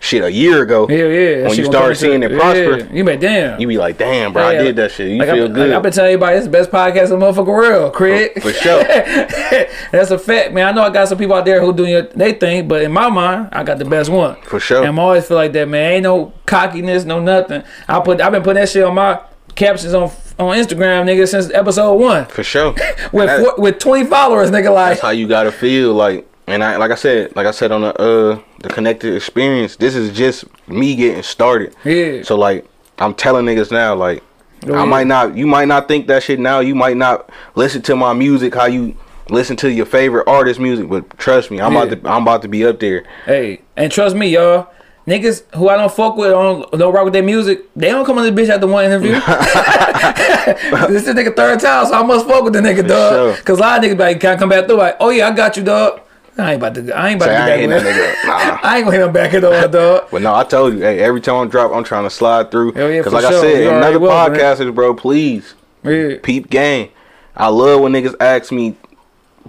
shit a year ago, Hell yeah. when you start seeing it prosper, Yeah. You be like, damn. you be like, damn, bro, I did that shit. You like feel I, good. Like I've been telling everybody, it's the best podcast in the motherfucking world, Craig. For sure. That's a fact, man. I know I got some people out there who doing they thing, but in my mind, I got the best one. For sure. And I'm always feel like that, man. Ain't no cockiness, no nothing. I put, I've been putting that shit on my captions on on Instagram, nigga, since episode one. For sure. With four, with 20 followers, nigga, like. that's how you gotta feel like and I like I said, like I said on the uh the connected experience, this is just me getting started. Yeah. So like I'm telling niggas now, like Oh, I yeah. might not you might not think that shit now, you might not listen to my music how you listen to your favorite artist music, but trust me, I'm Yeah. about to I'm about to be up there. Hey, and trust me, y'all. Niggas who I don't fuck with, don't, don't rock with their music, they don't come on this bitch after one interview. this is nigga third time, so I must fuck with the nigga, dog. sure. Cause a lot of niggas like can't come back through like, oh yeah, I got you, dog. I ain't about to, I ain't about Say, to I do ain't that. nigga. Nah. I ain't gonna hit him back at all, dog. But no, I told you, hey, every time I drop, I'm trying to slide through. Hell yeah, like I said, You another man. podcasters, bro, please Yeah. peep game. I love when niggas ask me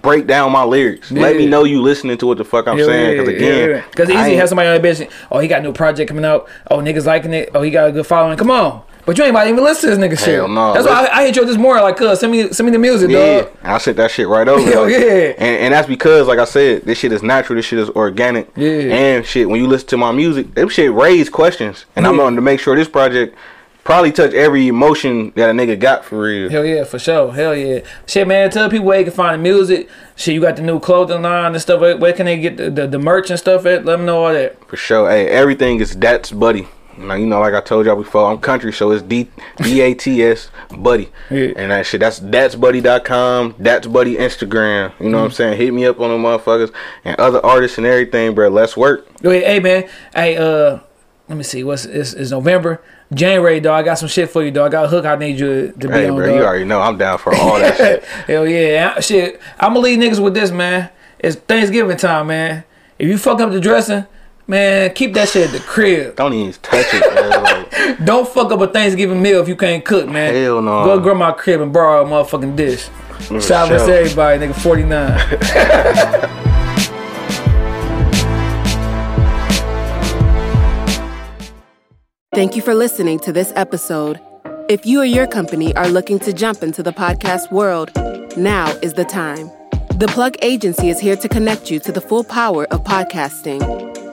break down my lyrics. Let me know you listening to what the fuck I'm Hell saying. Cause again. Cause I easy has somebody on that bitch. Oh, he got a new project coming out. Oh, niggas liking it. Oh, he got a good following. Come on. But you ain't about to even listen to this nigga shit. Hell no. That's why I, I hit you up this morning. Like, cuz send me send me the music, Yeah, dog. I sent that shit right over. Hell like- yeah. and, and that's because, like I said, this shit is natural. This shit is organic. Yeah. and shit. When you listen to my music, them shit raise questions, and I'm Yeah. going to make sure this project probably touch every emotion that a nigga got for real. Hell yeah, for sure. Hell yeah. Shit, man, tell people where you can find the music. Shit, you got the new clothing line and stuff. Where, where can they get the, the, the merch and stuff at? Let them know all that. For sure. Hey, everything is that's buddy. Now you know, like I told y'all before, I'm country, so it's D D A T S buddy. Yeah. And that shit, that's that's buddy.com, that's buddy Instagram. You know what I'm saying? Hit me up on them motherfuckers and other artists and everything, bro. Let's work. Ahead. Hey, man. Hey, uh, let me see. What's it's, it's November. January, dog. I got some shit for you, dog. I got a hook I need you to be Hey, on, bro, dog. you already know I'm down for all that shit. Hell yeah. Shit, I'm gonna leave niggas with this, man. It's Thanksgiving time, man. If you fuck up the dressing, man, keep that shit at the crib. Don't even touch it. Like, Don't fuck up a Thanksgiving meal if you can't cook, man. Hell no. Go to grandma's crib and borrow a motherfucking dish. for Shout out to everybody, nigga. 49. Thank you for listening to this episode. If you or your company are looking to jump into the podcast world, now is the time. The Plug Agency is here to connect you to the full power of podcasting.